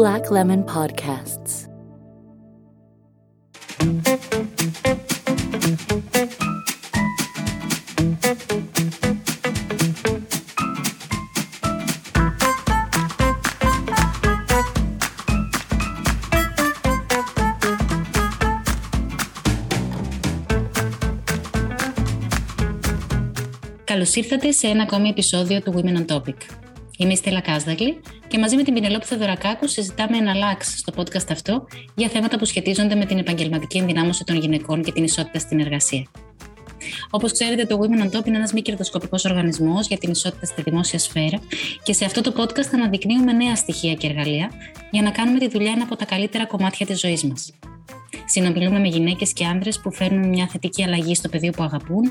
Black Lemon Podcasts. Καλώς ήρθατε σε ένα ακόμη επεισόδιο του Women on Topic. Είμαι η Στέλλα Κάσδαγλη και μαζί με την Πινελόπη Θεοδωρακάκου συζητάμε εναλλάξ στο podcast αυτό για θέματα που σχετίζονται με την επαγγελματική ενδυνάμωση των γυναικών και την ισότητα στην εργασία. Όπως ξέρετε, το Women on Top είναι ένας μη κερδοσκοπικός οργανισμός για την ισότητα στη δημόσια σφαίρα και σε αυτό το podcast θα αναδεικνύουμε νέα στοιχεία και εργαλεία για να κάνουμε τη δουλειά ένα από τα καλύτερα κομμάτια της ζωής μας. Συνομιλούμε με γυναίκες και άνδρες που φέρνουν μια θετική αλλαγή στο πεδίο που αγαπούν,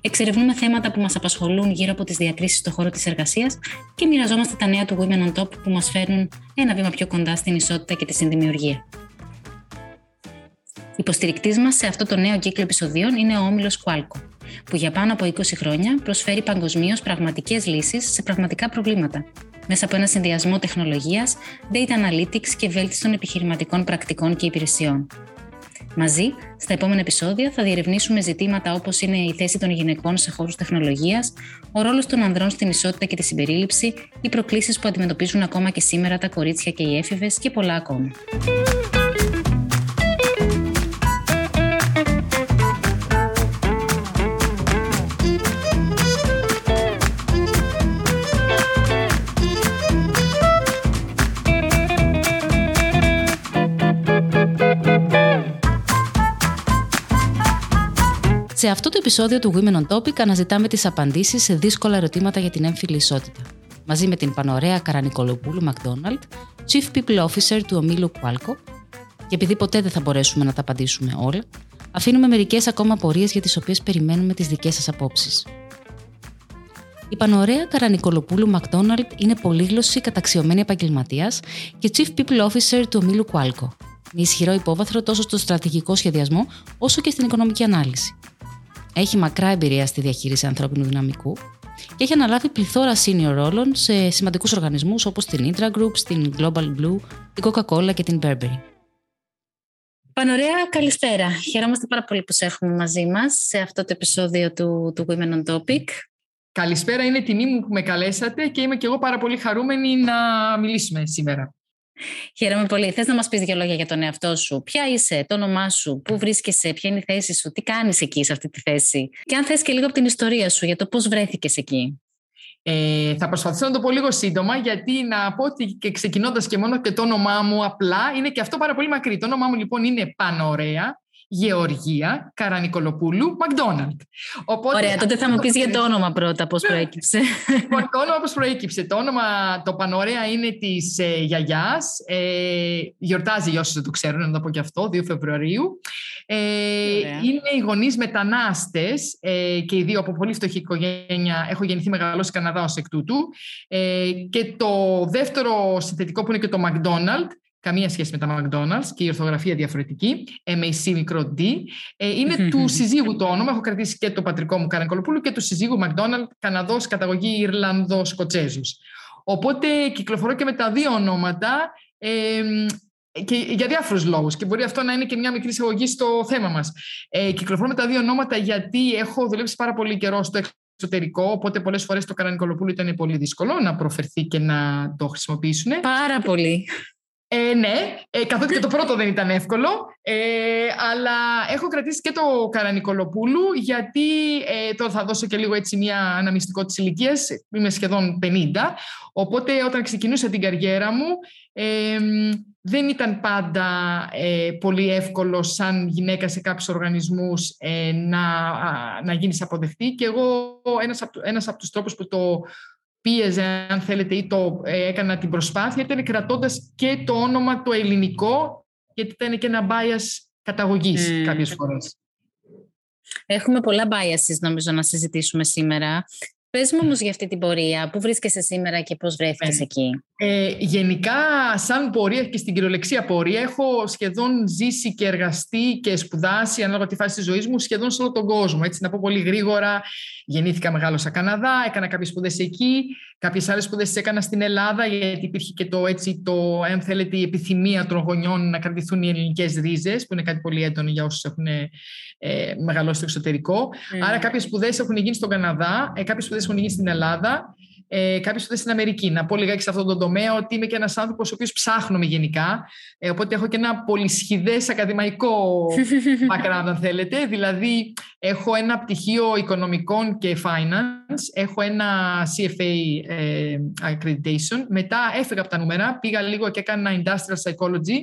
εξερευνούμε θέματα που μας απασχολούν γύρω από τις διακρίσεις στον χώρο της εργασίας και μοιραζόμαστε τα νέα του Women on Top που μας φέρνουν ένα βήμα πιο κοντά στην ισότητα και τη συνδημιουργία. Υποστηρικτής μας σε αυτό το νέο κύκλο επεισοδίων είναι ο Όμιλος Qualco, που για πάνω από 20 χρόνια προσφέρει παγκοσμίως πραγματικές λύσεις σε πραγματικά προβλήματα, μέσα από ένα συνδυασμό τεχνολογίας, data analytics και βέλτιστων επιχειρηματικών πρακτικών και υπηρεσιών. Μαζί, στα επόμενα επεισόδια θα διερευνήσουμε ζητήματα όπως είναι η θέση των γυναικών σε χώρους τεχνολογίας, ο ρόλος των ανδρών στην ισότητα και τη συμπερίληψη, οι προκλήσεις που αντιμετωπίζουν ακόμα και σήμερα τα κορίτσια και οι έφηβες και πολλά ακόμα. Σε αυτό το επεισόδιο του Women on Topic αναζητάμε τις απαντήσεις σε δύσκολα ερωτήματα για την έμφυλη ισότητα. Μαζί με την Πανωρέα Καρανικολοπούλου Μακδόναλτ, Chief People Officer του ομίλου Qualco, και επειδή ποτέ δεν θα μπορέσουμε να τα απαντήσουμε όλα, αφήνουμε μερικές ακόμα απορίες για τις οποίες περιμένουμε τις δικές σας απόψεις. Η Πανωρέα Καρανικολοπούλου Μακδόναλτ είναι πολύγλωση καταξιωμένη επαγγελματίας και Chief People Officer του ομίλου Qualco, με ισχυρό υπόβαθρο τόσο στο στρατηγικό σχεδιασμό όσο και στην οικονομική ανάλυση. Έχει μακρά εμπειρία στη διαχείριση ανθρώπινου δυναμικού και έχει αναλάβει πληθώρα senior ρόλων σε σημαντικούς οργανισμούς όπως την Intra Group, την Global Blue, την Coca-Cola και την Burberry. Πανωρέα, καλησπέρα. Χαιρόμαστε πάρα πολύ που σε έχουμε μαζί μας σε αυτό το επεισόδιο του, του Women on Topic. Καλησπέρα, είναι τιμή μου που με καλέσατε και είμαι και εγώ πάρα πολύ χαρούμενη να μιλήσουμε σήμερα. Χαίρομαι πολύ. Θες να μας πεις δύο λόγια για τον εαυτό σου. Ποια είσαι, το όνομά σου, πού βρίσκεσαι, ποια είναι η θέση σου, τι κάνεις εκεί σε αυτή τη θέση. Και αν θες και λίγο από την ιστορία σου για το πώς βρέθηκες εκεί. Ε, θα προσπαθήσω να το πω λίγο σύντομα, γιατί να πω ότι και ξεκινώντας και μόνο και το όνομά μου απλά είναι και αυτό πάρα πολύ μακρύ. Το όνομά μου λοιπόν είναι Πανωρέα Γεωργία Καρανικολοπούλου Μακδόναλτ. Ωραία, τότε θα μου πεις για το όνομα πρώτα, πώς προέκυψε. Λοιπόν, το όνομα πώς προέκυψε. Το όνομα, το Πανωρέα είναι της ε, γιαγιάς. Ε, γιορτάζει για όσους δεν το ξέρουν, να το πω και αυτό, 2 Φεβρουαρίου. Ε, είναι οι γονείς μετανάστες ε, και οι δύο από πολύ φτωχή οικογένεια. Έχω γεννηθεί μεγαλώσει Καναδά ως εκ τούτου. Ε, και το δεύτερο συνθετικό που είναι και το McDonald's καμία σχέση με τα McDonald's και η ορθογραφία διαφορετική, MAC μικρό D. Ε, είναι του συζύγου το όνομα. Έχω κρατήσει και το πατρικό μου Καρανκολοπούλου και του συζύγου McDonald, Καναδός, καταγωγή Ιρλανδός, Σκοτσέζου. Οπότε κυκλοφορώ και με τα δύο ονόματα ε, και για διάφορους λόγους. Και μπορεί αυτό να είναι και μια μικρή εισαγωγή στο θέμα μας. Ε, κυκλοφορώ με τα δύο ονόματα γιατί έχω δουλέψει πάρα πολύ καιρό στο εξωτερικό, οπότε πολλές φορές το Καρανικολοπούλου ήταν πολύ δύσκολο να προφερθεί και να το χρησιμοποιήσουν. Πάρα πολύ. Ε, ναι, ε, καθότι και το πρώτο δεν ήταν εύκολο, ε, αλλά έχω κρατήσει και το Καρανικολοπούλου γιατί ε, τώρα θα δώσω και λίγο έτσι μια αναμυστικό της ηλικίας. είμαι σχεδόν 50, οπότε όταν ξεκινούσα την καριέρα μου ε, δεν ήταν πάντα ε, πολύ εύκολο σαν γυναίκα σε κάποιους οργανισμούς ε, να, να γίνεις αποδεκτή. Και εγώ ένας από, ένας από τους τρόπους που το πίεζε, αν θέλετε, ή το ε, έκανα την προσπάθεια, ήταν κρατώντας και το όνομα το ελληνικό, γιατί ήταν και ένα bias καταγωγής mm. κάποιες φορές. Έχουμε πολλά biases, νομίζω, να συζητήσουμε σήμερα. Πες μου όμως για αυτή την πορεία, πού βρίσκεσαι σήμερα και πώς βρέθηκες εκεί; Ε, γενικά, σαν πορεία και στην κυριολεξία πορεία, έχω σχεδόν ζήσει και εργαστεί και σπουδάσει, ανάλογα τη φάση της ζωής μου, σχεδόν σε όλο τον κόσμο. Έτσι, να πω πολύ γρήγορα. Γεννήθηκα μεγάλος στα Καναδά, έκανα κάποιες σπουδές εκεί. Κάποιες άλλες σπουδέ τις έκανα στην Ελλάδα, γιατί υπήρχε και το, έτσι, το, αν θέλετε, η επιθυμία των γονιών να κρατηθούν οι ελληνικές ρίζες, που είναι κάτι πολύ έντονο για όσους έχουν ε, μεγαλώσει στο εξωτερικό. Mm. Άρα, κάποιες σπουδές έχουν γίνει στον Καναδά, ε, κάποιες σπουδές έχουν γίνει στην Ελλάδα ε, κάποιος που στην Αμερική. Να πω λιγάκι σε αυτόν τον τομέα ότι είμαι και ένας άνθρωπος ο οποίος ψάχνομαι γενικά. Ε, οπότε έχω και ένα πολυσχηδές ακαδημαϊκό background, αν θέλετε. Δηλαδή, έχω ένα πτυχίο οικονομικών και finance. Έχω ένα CFA ε, accreditation. Μετά έφυγα από τα νούμερα, πήγα λίγο και έκανα industrial psychology.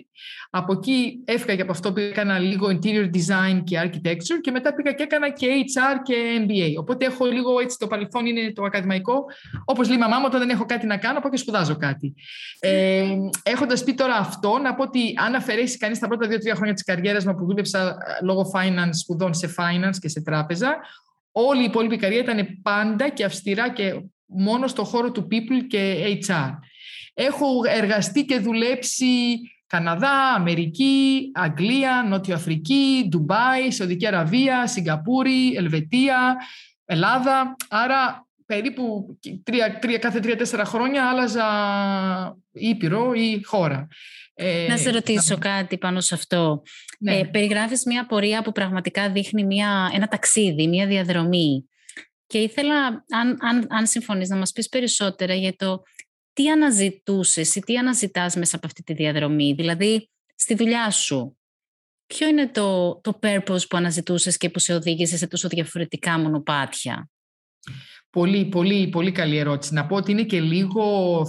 Από εκεί έφυγα και από αυτό που έκανα λίγο interior design και architecture και μετά πήγα και έκανα και HR και MBA. Οπότε έχω λίγο έτσι το παρελθόν είναι το ακαδημαϊκό. Όπως λέει η μαμά μου, όταν δεν έχω κάτι να κάνω, πάω και σπουδάζω κάτι. Ε, Έχοντας πει τώρα αυτό, να πω ότι αν αφαιρέσει κανείς τα πρώτα δύο-τρία χρόνια της καριέρας μου που δούλεψα ε, λόγω finance, σπουδών σε finance και σε τράπεζα, όλη η υπόλοιπη καριέρα ήταν πάντα και αυστηρά και μόνο στο χώρο του people και HR. Έχω εργαστεί και δουλέψει Καναδά, Αμερική, Αγγλία, Νότιο Αφρική, Ντουμπάι, Σαουδική Αραβία, Σιγκαπούρη, Ελβετία, Ελλάδα. Άρα περίπου τρία, τρία, κάθε τρία-τέσσερα χρόνια άλλαζα ήπειρο ή χώρα. Ε, να σε ρωτήσω κάτι πάνω σε αυτό. Ναι. Ε, περιγράφεις μια πορεία που πραγματικά δείχνει μια, ένα ταξίδι, μια διαδρομή. Και ήθελα, αν, αν, αν συμφωνείς, να μας πεις περισσότερα για το τι αναζητούσες ή τι αναζητάς μέσα από αυτή τη διαδρομή, δηλαδή στη δουλειά σου. Ποιο είναι το, το purpose που αναζητούσες και που σε οδήγησε σε τόσο διαφορετικά μονοπάτια; Πολύ, πολύ, πολύ καλή ερώτηση. Να πω ότι είναι και λίγο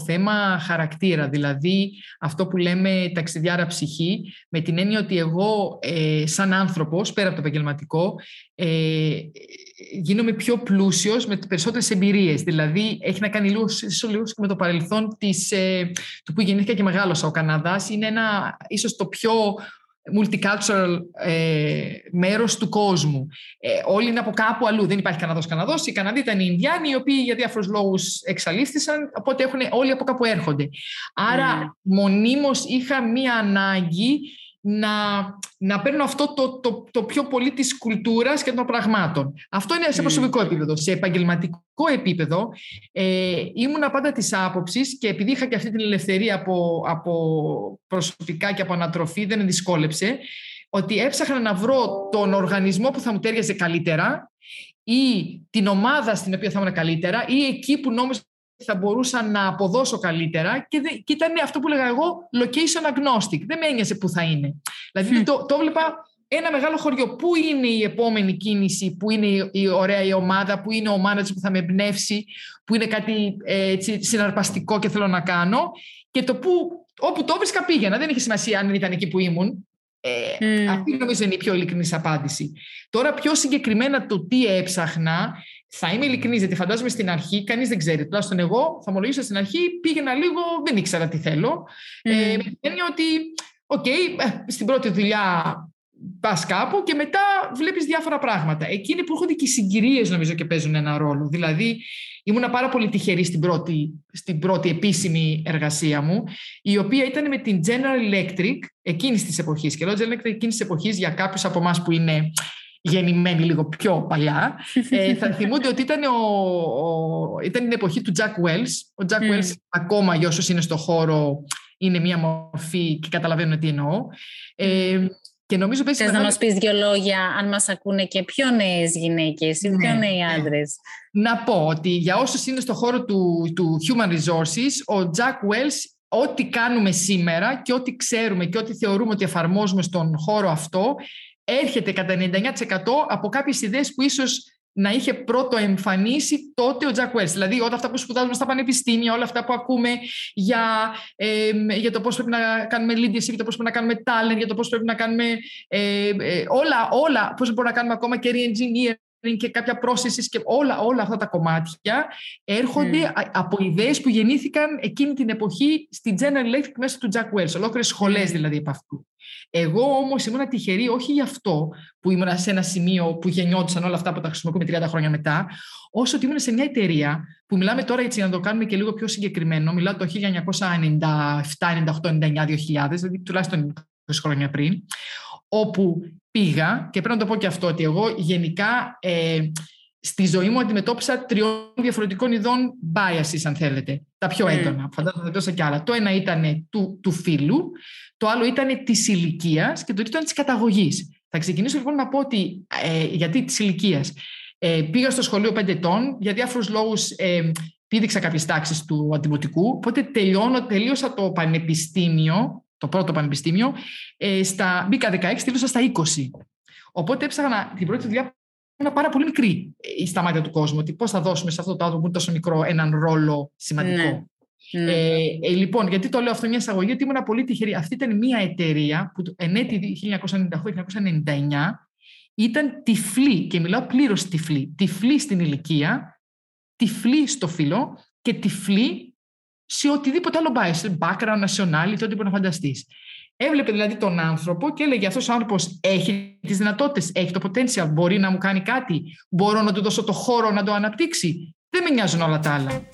θέμα χαρακτήρα, δηλαδή αυτό που λέμε ταξιδιάρα ψυχή, με την έννοια ότι εγώ ε, σαν άνθρωπος, πέρα από το επαγγελματικό, ε, γίνομαι πιο πλούσιος με περισσότερες εμπειρίες. Δηλαδή έχει να κάνει λίγο, λίγο και με το παρελθόν της, ε, του που γεννήθηκα και μεγάλωσα. Ο Καναδάς είναι ένα, ίσως το πιο multicultural ε, μέρος του κόσμου. Ε, όλοι είναι από κάπου αλλού. Δεν υπάρχει Καναδός Καναδός. Οι Καναδοί ήταν οι Ινδιάνοι, οι οποίοι για διάφορους λόγους εξαλείφθησαν, οπότε έχουν, όλοι από κάπου έρχονται. Άρα mm. μονίμως είχα μία ανάγκη να, να παίρνω αυτό το, το, το πιο πολύ της κουλτούρας και των πραγμάτων. Αυτό είναι σε προσωπικό επίπεδο. Σε επαγγελματικό επίπεδο ε, ήμουνα πάντα της άποψης και επειδή είχα και αυτή την ελευθερία από, από προσωπικά και από ανατροφή, δεν με δυσκόλεψε, ότι έψαχνα να βρω τον οργανισμό που θα μου τέριαζε καλύτερα ή την ομάδα στην οποία θα ήμουν καλύτερα ή εκεί που νόμιζα θα μπορούσα να αποδώσω καλύτερα και, και ήταν αυτό που λέγα εγώ location agnostic. Δεν με ένοιαζε που θα είναι. Δηλαδή το, το έβλεπα ένα μεγάλο χωριό. Πού είναι η επόμενη κίνηση, πού είναι η ωραία η ομάδα, πού είναι ο manager που θα με εμπνεύσει, πού είναι κάτι ε, έτσι, συναρπαστικό και θέλω να κάνω. Και το που, όπου το 'βρισκα πήγαινα. Δεν είχε σημασία αν ήταν εκεί που ήμουν. Ε, Αυτή νομίζω είναι η πιο ειλικρινής απάντηση. Τώρα πιο συγκεκριμένα το τι έψαχνα θα είμαι ειλικρινής, γιατί φαντάζομαι στην αρχή κανείς δεν ξέρει. Τουλάχιστον εγώ, θα ομολογήσω στην αρχή, πήγαινα λίγο, δεν ήξερα τι θέλω. Mm. Ε, με την έννοια ότι, OK, okay, ε, στην πρώτη δουλειά πας κάπου και μετά βλέπεις διάφορα πράγματα. Εκείνοι που έρχονται και οι συγκυρίες, νομίζω, και παίζουν ένα ρόλο. Δηλαδή, ήμουν πάρα πολύ τυχερή στην πρώτη, στην πρώτη επίσημη εργασία μου, η οποία ήταν με την General Electric εκείνης της εποχής. Και λέω General Electric εκείνης της εποχής για κάποιους από εμάς που είναι γεννημένοι λίγο πιο παλιά, ε, θα θυμούνται ότι ήταν, ο, ο, ήταν την εποχή του Jack Wells. Ο Jack mm. Wells ακόμα για όσους είναι στο χώρο είναι μία μορφή και καταλαβαίνουν τι εννοώ. Ε, και νομίζω Θες μεγάλη... να μας πεις δύο λόγια αν μας ακούνε και πιο νέες γυναίκες ή ναι, πιο νέοι ναι. άντρες. Να πω ότι για όσους είναι στο χώρο του, του Human Resources, ο Jack Wells ό,τι κάνουμε σήμερα και ό,τι ξέρουμε και ό,τι θεωρούμε ότι εφαρμόζουμε στον χώρο αυτό έρχεται κατά 99% από κάποιες ιδέες που ίσως να είχε πρώτο εμφανίσει τότε ο Τζακ Wells. Δηλαδή όλα αυτά που σπουδάζουμε στα πανεπιστήμια, όλα αυτά που ακούμε για, ε, για το πώς πρέπει να κάνουμε leadership, για το πώς πρέπει να κάνουμε talent, για το πώς πρέπει να κάνουμε ε, ε, όλα, όλα, πώς μπορούμε να κάνουμε ακόμα και re-engineering και κάποια processes και όλα, όλα αυτά τα κομμάτια έρχονται mm. από ιδέες που γεννήθηκαν εκείνη την εποχή στη General Electric μέσα του Jack Wells, ολόκληρες σχολές mm. δηλαδή από αυτού. Εγώ όμως ήμουν τυχερή όχι γι' αυτό που ήμουν σε ένα σημείο που γεννιόντουσαν όλα αυτά που τα χρησιμοποιούμε 30 χρόνια μετά, όσο ότι ήμουν σε μια εταιρεία που μιλάμε τώρα έτσι να το κάνουμε και λίγο πιο συγκεκριμένο, μιλάω το 1997, 98, 99, 2000, δηλαδή τουλάχιστον 20 χρόνια πριν, όπου πήγα και πρέπει να το πω και αυτό, ότι εγώ γενικά ε, στη ζωή μου αντιμετώπισα τριών διαφορετικών ειδών biases, αν θέλετε. Τα πιο έντονα. Mm. Φαντάζομαι ότι κι άλλα. Το ένα ήταν του, του φίλου, το άλλο ήταν της ηλικίας και το τρίτο ήταν της καταγωγής. Θα ξεκινήσω λοιπόν να πω ότι ε, γιατί της ηλικίας. Ε, πήγα στο σχολείο πέντε ετών, για διάφορους λόγους ε, πήδηξα κάποιες τάξεις του αντιμοτικού. Οπότε τελειώνω, τελείωσα το πανεπιστήμιο, το πρώτο πανεπιστήμιο, ε, στα, μπήκα 16, τελείωσα στα 20. Οπότε έψαχνα την πρώτη δουλειά ένα πάρα πολύ μικρή ε, στα μάτια του κόσμου. Ότι πώς θα δώσουμε σε αυτό το άτομο που είναι τόσο μικρό έναν ρόλο σημαντικό. Ναι. Ναι. Ε, ε, λοιπόν, γιατί το λέω αυτό μια εισαγωγή, ότι ήμουν πολύ τυχερή. Αυτή ήταν μια εταιρεία που εν έτη 1998-1999 ήταν τυφλή, και μιλάω πλήρως τυφλή, τυφλή στην ηλικία, τυφλή στο φύλλο και τυφλή σε οτιδήποτε άλλο bias, background, nationality, ό,τι μπορεί να φανταστείς. Έβλεπε δηλαδή τον άνθρωπο και έλεγε αυτός ο άνθρωπος έχει τις δυνατότητες, έχει το potential, μπορεί να μου κάνει κάτι, μπορώ να του δώσω το χώρο να το αναπτύξει. Δεν με νοιάζουν όλα τα άλλα.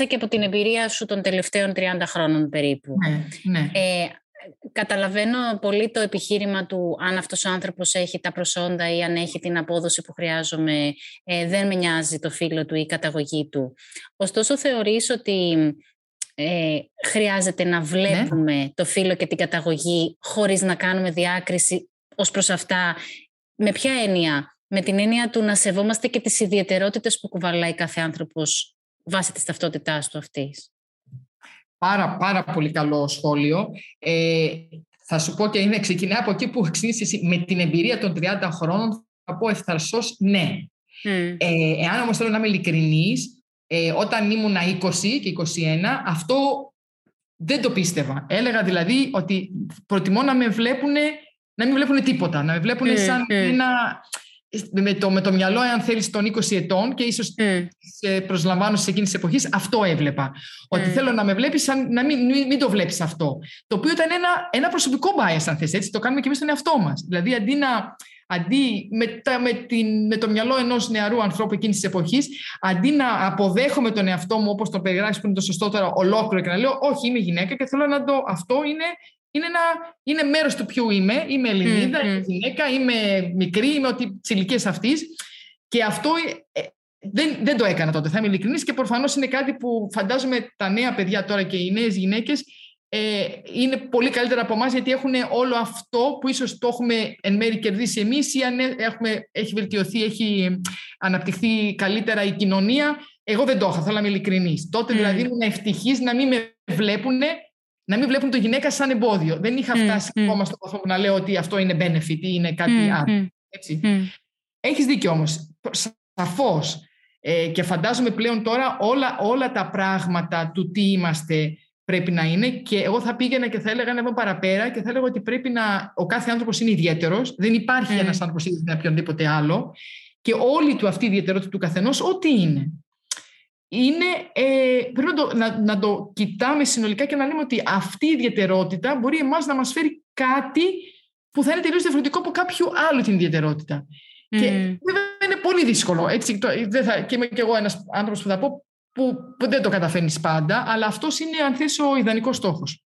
Μέσα και από την εμπειρία σου των τελευταίων 30 χρόνων περίπου. Ναι, ναι. Ε, καταλαβαίνω πολύ το επιχείρημα του αν αυτός ο άνθρωπος έχει τα προσόντα ή αν έχει την απόδοση που χρειάζομαι, ε, δεν με νοιάζει το φίλο του ή η καταγωγή του. Ωστόσο θεωρείς ότι ε, χρειάζεται να βλέπουμε το φίλο και την καταγωγή χωρίς να κάνουμε διάκριση ως προς αυτά; Με ποια έννοια; Με την έννοια του να σεβόμαστε και τις ιδιαιτερότητες που κουβαλάει κάθε άνθρωπος βάσει της ταυτότητάς του αυτής. Πάρα, πάρα πολύ καλό σχόλιο. Ε, θα σου πω και είναι, ξεκινάει από εκεί που ξεκίνησε με την εμπειρία των 30 χρόνων. Θα πω ευθαρσώς ναι. Mm. Ε, εάν όμως θέλω να είμαι ειλικρινής, ε, όταν ήμουν 20 και 21, αυτό δεν το πίστευα. Έλεγα δηλαδή ότι προτιμώ να με βλέπουν, να μην βλέπουν τίποτα, να με βλέπουν mm, σαν mm. ένα με το, με το μυαλό, αν θέλεις, των 20 ετών και ίσως mm. σε προσλαμβάνω σε εκείνης της εποχής, αυτό έβλεπα. Ότι mm. θέλω να με βλέπεις, να μην, μην, μην το βλέπεις αυτό. Το οποίο ήταν ένα, ένα προσωπικό bias, αν θες, έτσι. Το κάνουμε και εμείς στον εαυτό μας. Δηλαδή, αντί να. Αντί με, με, την, με το μυαλό ενός νεαρού ανθρώπου εκείνης της εποχής, αντί να αποδέχομαι τον εαυτό μου όπως το περιγράφεις που είναι το σωστό τώρα ολόκληρο και να λέω, Όχι, είμαι γυναίκα και θέλω να το. Αυτό είναι είναι, ένα, είναι μέρος του ποιου είμαι. Είμαι Ελληνίδα, είμαι γυναίκα, είμαι μικρή, είμαι ότι τη ηλικία αυτής. Και αυτό ε, δεν, δεν το έκανα τότε, θα είμαι ειλικρινής και προφανώς είναι κάτι που φαντάζομαι τα νέα παιδιά τώρα και οι νέες γυναίκες ε, είναι πολύ καλύτερα από εμάς γιατί έχουν όλο αυτό που ίσως το έχουμε εν μέρη κερδίσει εμείς ή αν έχουμε, έχει βελτιωθεί, έχει αναπτυχθεί καλύτερα η κοινωνία. Εγώ δεν το είχα, θέλω να είμαι ειλικρινής. Τότε δηλαδή ήμουν ευτυχής να μην με βλέπουν να μην βλέπουν το γυναίκα σαν εμπόδιο. Δεν είχα φτάσει mm, ακόμα στο βαθμό που να λέω ότι αυτό είναι benefit ή είναι κάτι άλλο. Έτσι. Έχεις δίκιο όμως. Σαφώς. Ε, και φαντάζομαι πλέον τώρα όλα, όλα τα πράγματα του τι είμαστε πρέπει να είναι και εγώ θα πήγαινα και θα έλεγα να παραπέρα και θα έλεγα ότι πρέπει να ο κάθε άνθρωπος είναι ιδιαίτερος. Δεν υπάρχει mm. ένας άνθρωπος ίδιος με οποιονδήποτε άλλο και όλη του αυτή η ιδιαιτερότητα του καθενός ό,τι είναι είναι, ε, πρέπει να το, να, να το κοιτάμε συνολικά και να λέμε ότι αυτή η ιδιαιτερότητα μπορεί εμάς να μας φέρει κάτι που θα είναι τελείως διαφορετικό από κάποιου άλλου την ιδιαιτερότητα. Και βέβαια είναι πολύ δύσκολο. Έτσι, το, δεν θα, και είμαι και εγώ ένας άνθρωπος που θα πω που, που δεν το καταφέρνεις πάντα, αλλά αυτός είναι αν θες ο ιδανικός στόχος.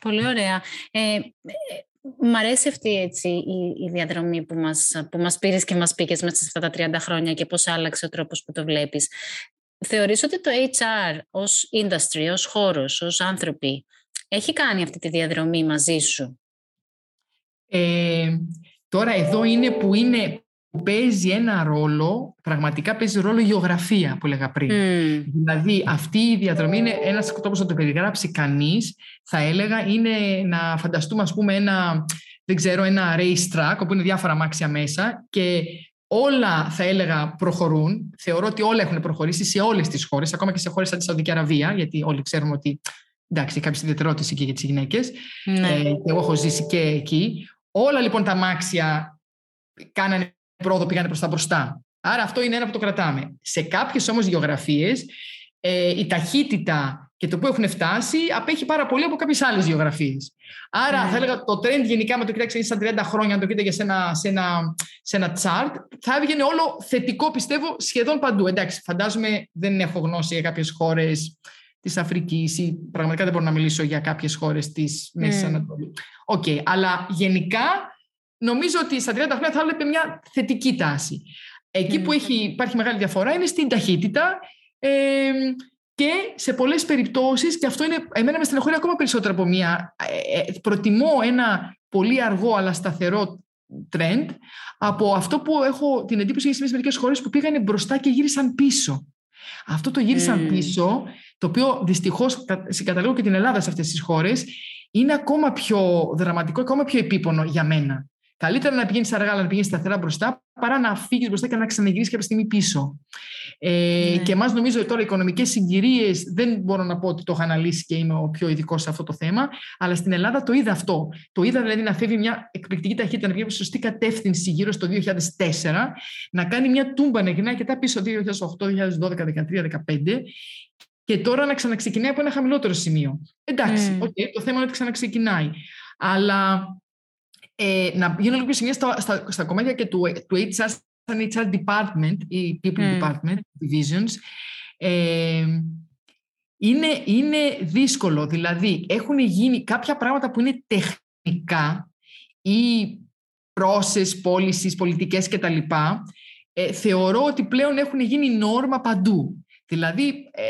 πολύ ωραία. Ε, Μ' αρέσει αυτή έτσι, η, η διαδρομή που μας, που μας πήρες και μας πήγες μέσα σε αυτά τα 30 χρόνια και πώς άλλαξε ο τρόπος που το βλέπεις. Θεωρείς ότι το HR ως industry, ως χώρος, ως άνθρωποι, έχει κάνει αυτή τη διαδρομή μαζί σου; Ε, τώρα εδώ είναι που είναι που παίζει ένα ρόλο, πραγματικά παίζει ρόλο η γεωγραφία που έλεγα πριν. Δηλαδή αυτή η διαδρομή είναι ένας τρόπος να το περιγράψει κανείς, θα έλεγα, είναι να φανταστούμε ας πούμε ένα, δεν ξέρω, ένα race track όπου είναι διάφορα αμάξια μέσα και όλα θα έλεγα προχωρούν. Θεωρώ ότι όλα έχουν προχωρήσει σε όλες τις χώρες, ακόμα και σε χώρες σαν τη Σαουδική Αραβία, γιατί όλοι ξέρουμε ότι εντάξει, κάποιες ιδιαιτερότητες και για τις γυναίκες. Ναι. Ε, εγώ έχω ζήσει και εκεί. Όλα λοιπόν τα αμάξια κάνανε πρόοδο πήγανε προς τα μπροστά. Άρα αυτό είναι ένα που το κρατάμε. Σε κάποιες όμως γεωγραφίες ε, η ταχύτητα και και το που έχουν φτάσει απέχει πάρα πολύ από κάποιες άλλες γεωγραφίες. Άρα, ναι. θα έλεγα το trend γενικά, με το κοιτάξει σαν 30 χρόνια, αν το κοίταγε σε ένα, σε, ένα, σε ένα chart, θα έβγαινε όλο θετικό, πιστεύω, σχεδόν παντού. Εντάξει, φαντάζομαι δεν έχω γνώση για κάποιες χώρες της Αφρικής ή πραγματικά δεν μπορώ να μιλήσω για κάποιες χώρες της Μέσης mm. Ανατολής. OK, okay, αλλά γενικά νομίζω ότι στα 30 χρόνια θα έβλεπε μια θετική τάση. Εκεί που έχει, υπάρχει μεγάλη διαφορά είναι στην ταχύτητα. Ε, και σε πολλές περιπτώσεις, και αυτό είναι, εμένα με στενοχωρεί ακόμα περισσότερο από μία, ε, ε, προτιμώ ένα πολύ αργό αλλά σταθερό trend από αυτό που έχω την εντύπωση για σε μερικές χώρες που πήγανε μπροστά και γύρισαν πίσω. Αυτό το γύρισαν πίσω, το οποίο δυστυχώς συγκαταλέγω και την Ελλάδα σε αυτές τις χώρες, είναι ακόμα πιο δραματικό, ακόμα πιο επίπονο για μένα. Καλύτερα να πηγαίνεις αργά, αλλά να πηγαίνεις σταθερά μπροστά, παρά να φύγεις μπροστά και να ξαναγυρίσεις κάποια στιγμή πίσω. Ε, ναι. Και εμάς νομίζω ότι τώρα οι οικονομικές συγκυρίες δεν μπορώ να πω ότι το έχω αναλύσει και είμαι ο πιο ειδικός σε αυτό το θέμα, αλλά στην Ελλάδα το είδα αυτό. Το είδα δηλαδή να φεύγει μια εκπληκτική ταχύτητα, να πηγαίνει σωστή κατεύθυνση γύρω στο 2004, να κάνει μια τούμπα να γυρνάει και τα πίσω 2008, 2012, 2013, 2015 και τώρα να ξαναξεκινάει από ένα χαμηλότερο σημείο. Εντάξει, okay, το θέμα είναι ότι ξαναξεκινάει. Αλλά ε, να γίνω λίγο πιο σημεία στα, στα, στα, κομμάτια και του, του HR, σαν HR department ή people mm. department, divisions, ε, είναι, είναι δύσκολο. Δηλαδή, έχουν γίνει κάποια πράγματα που είναι τεχνικά ή process, policies, πολιτικές κτλ. Ε, θεωρώ ότι πλέον έχουν γίνει νόρμα παντού. Δηλαδή, ε,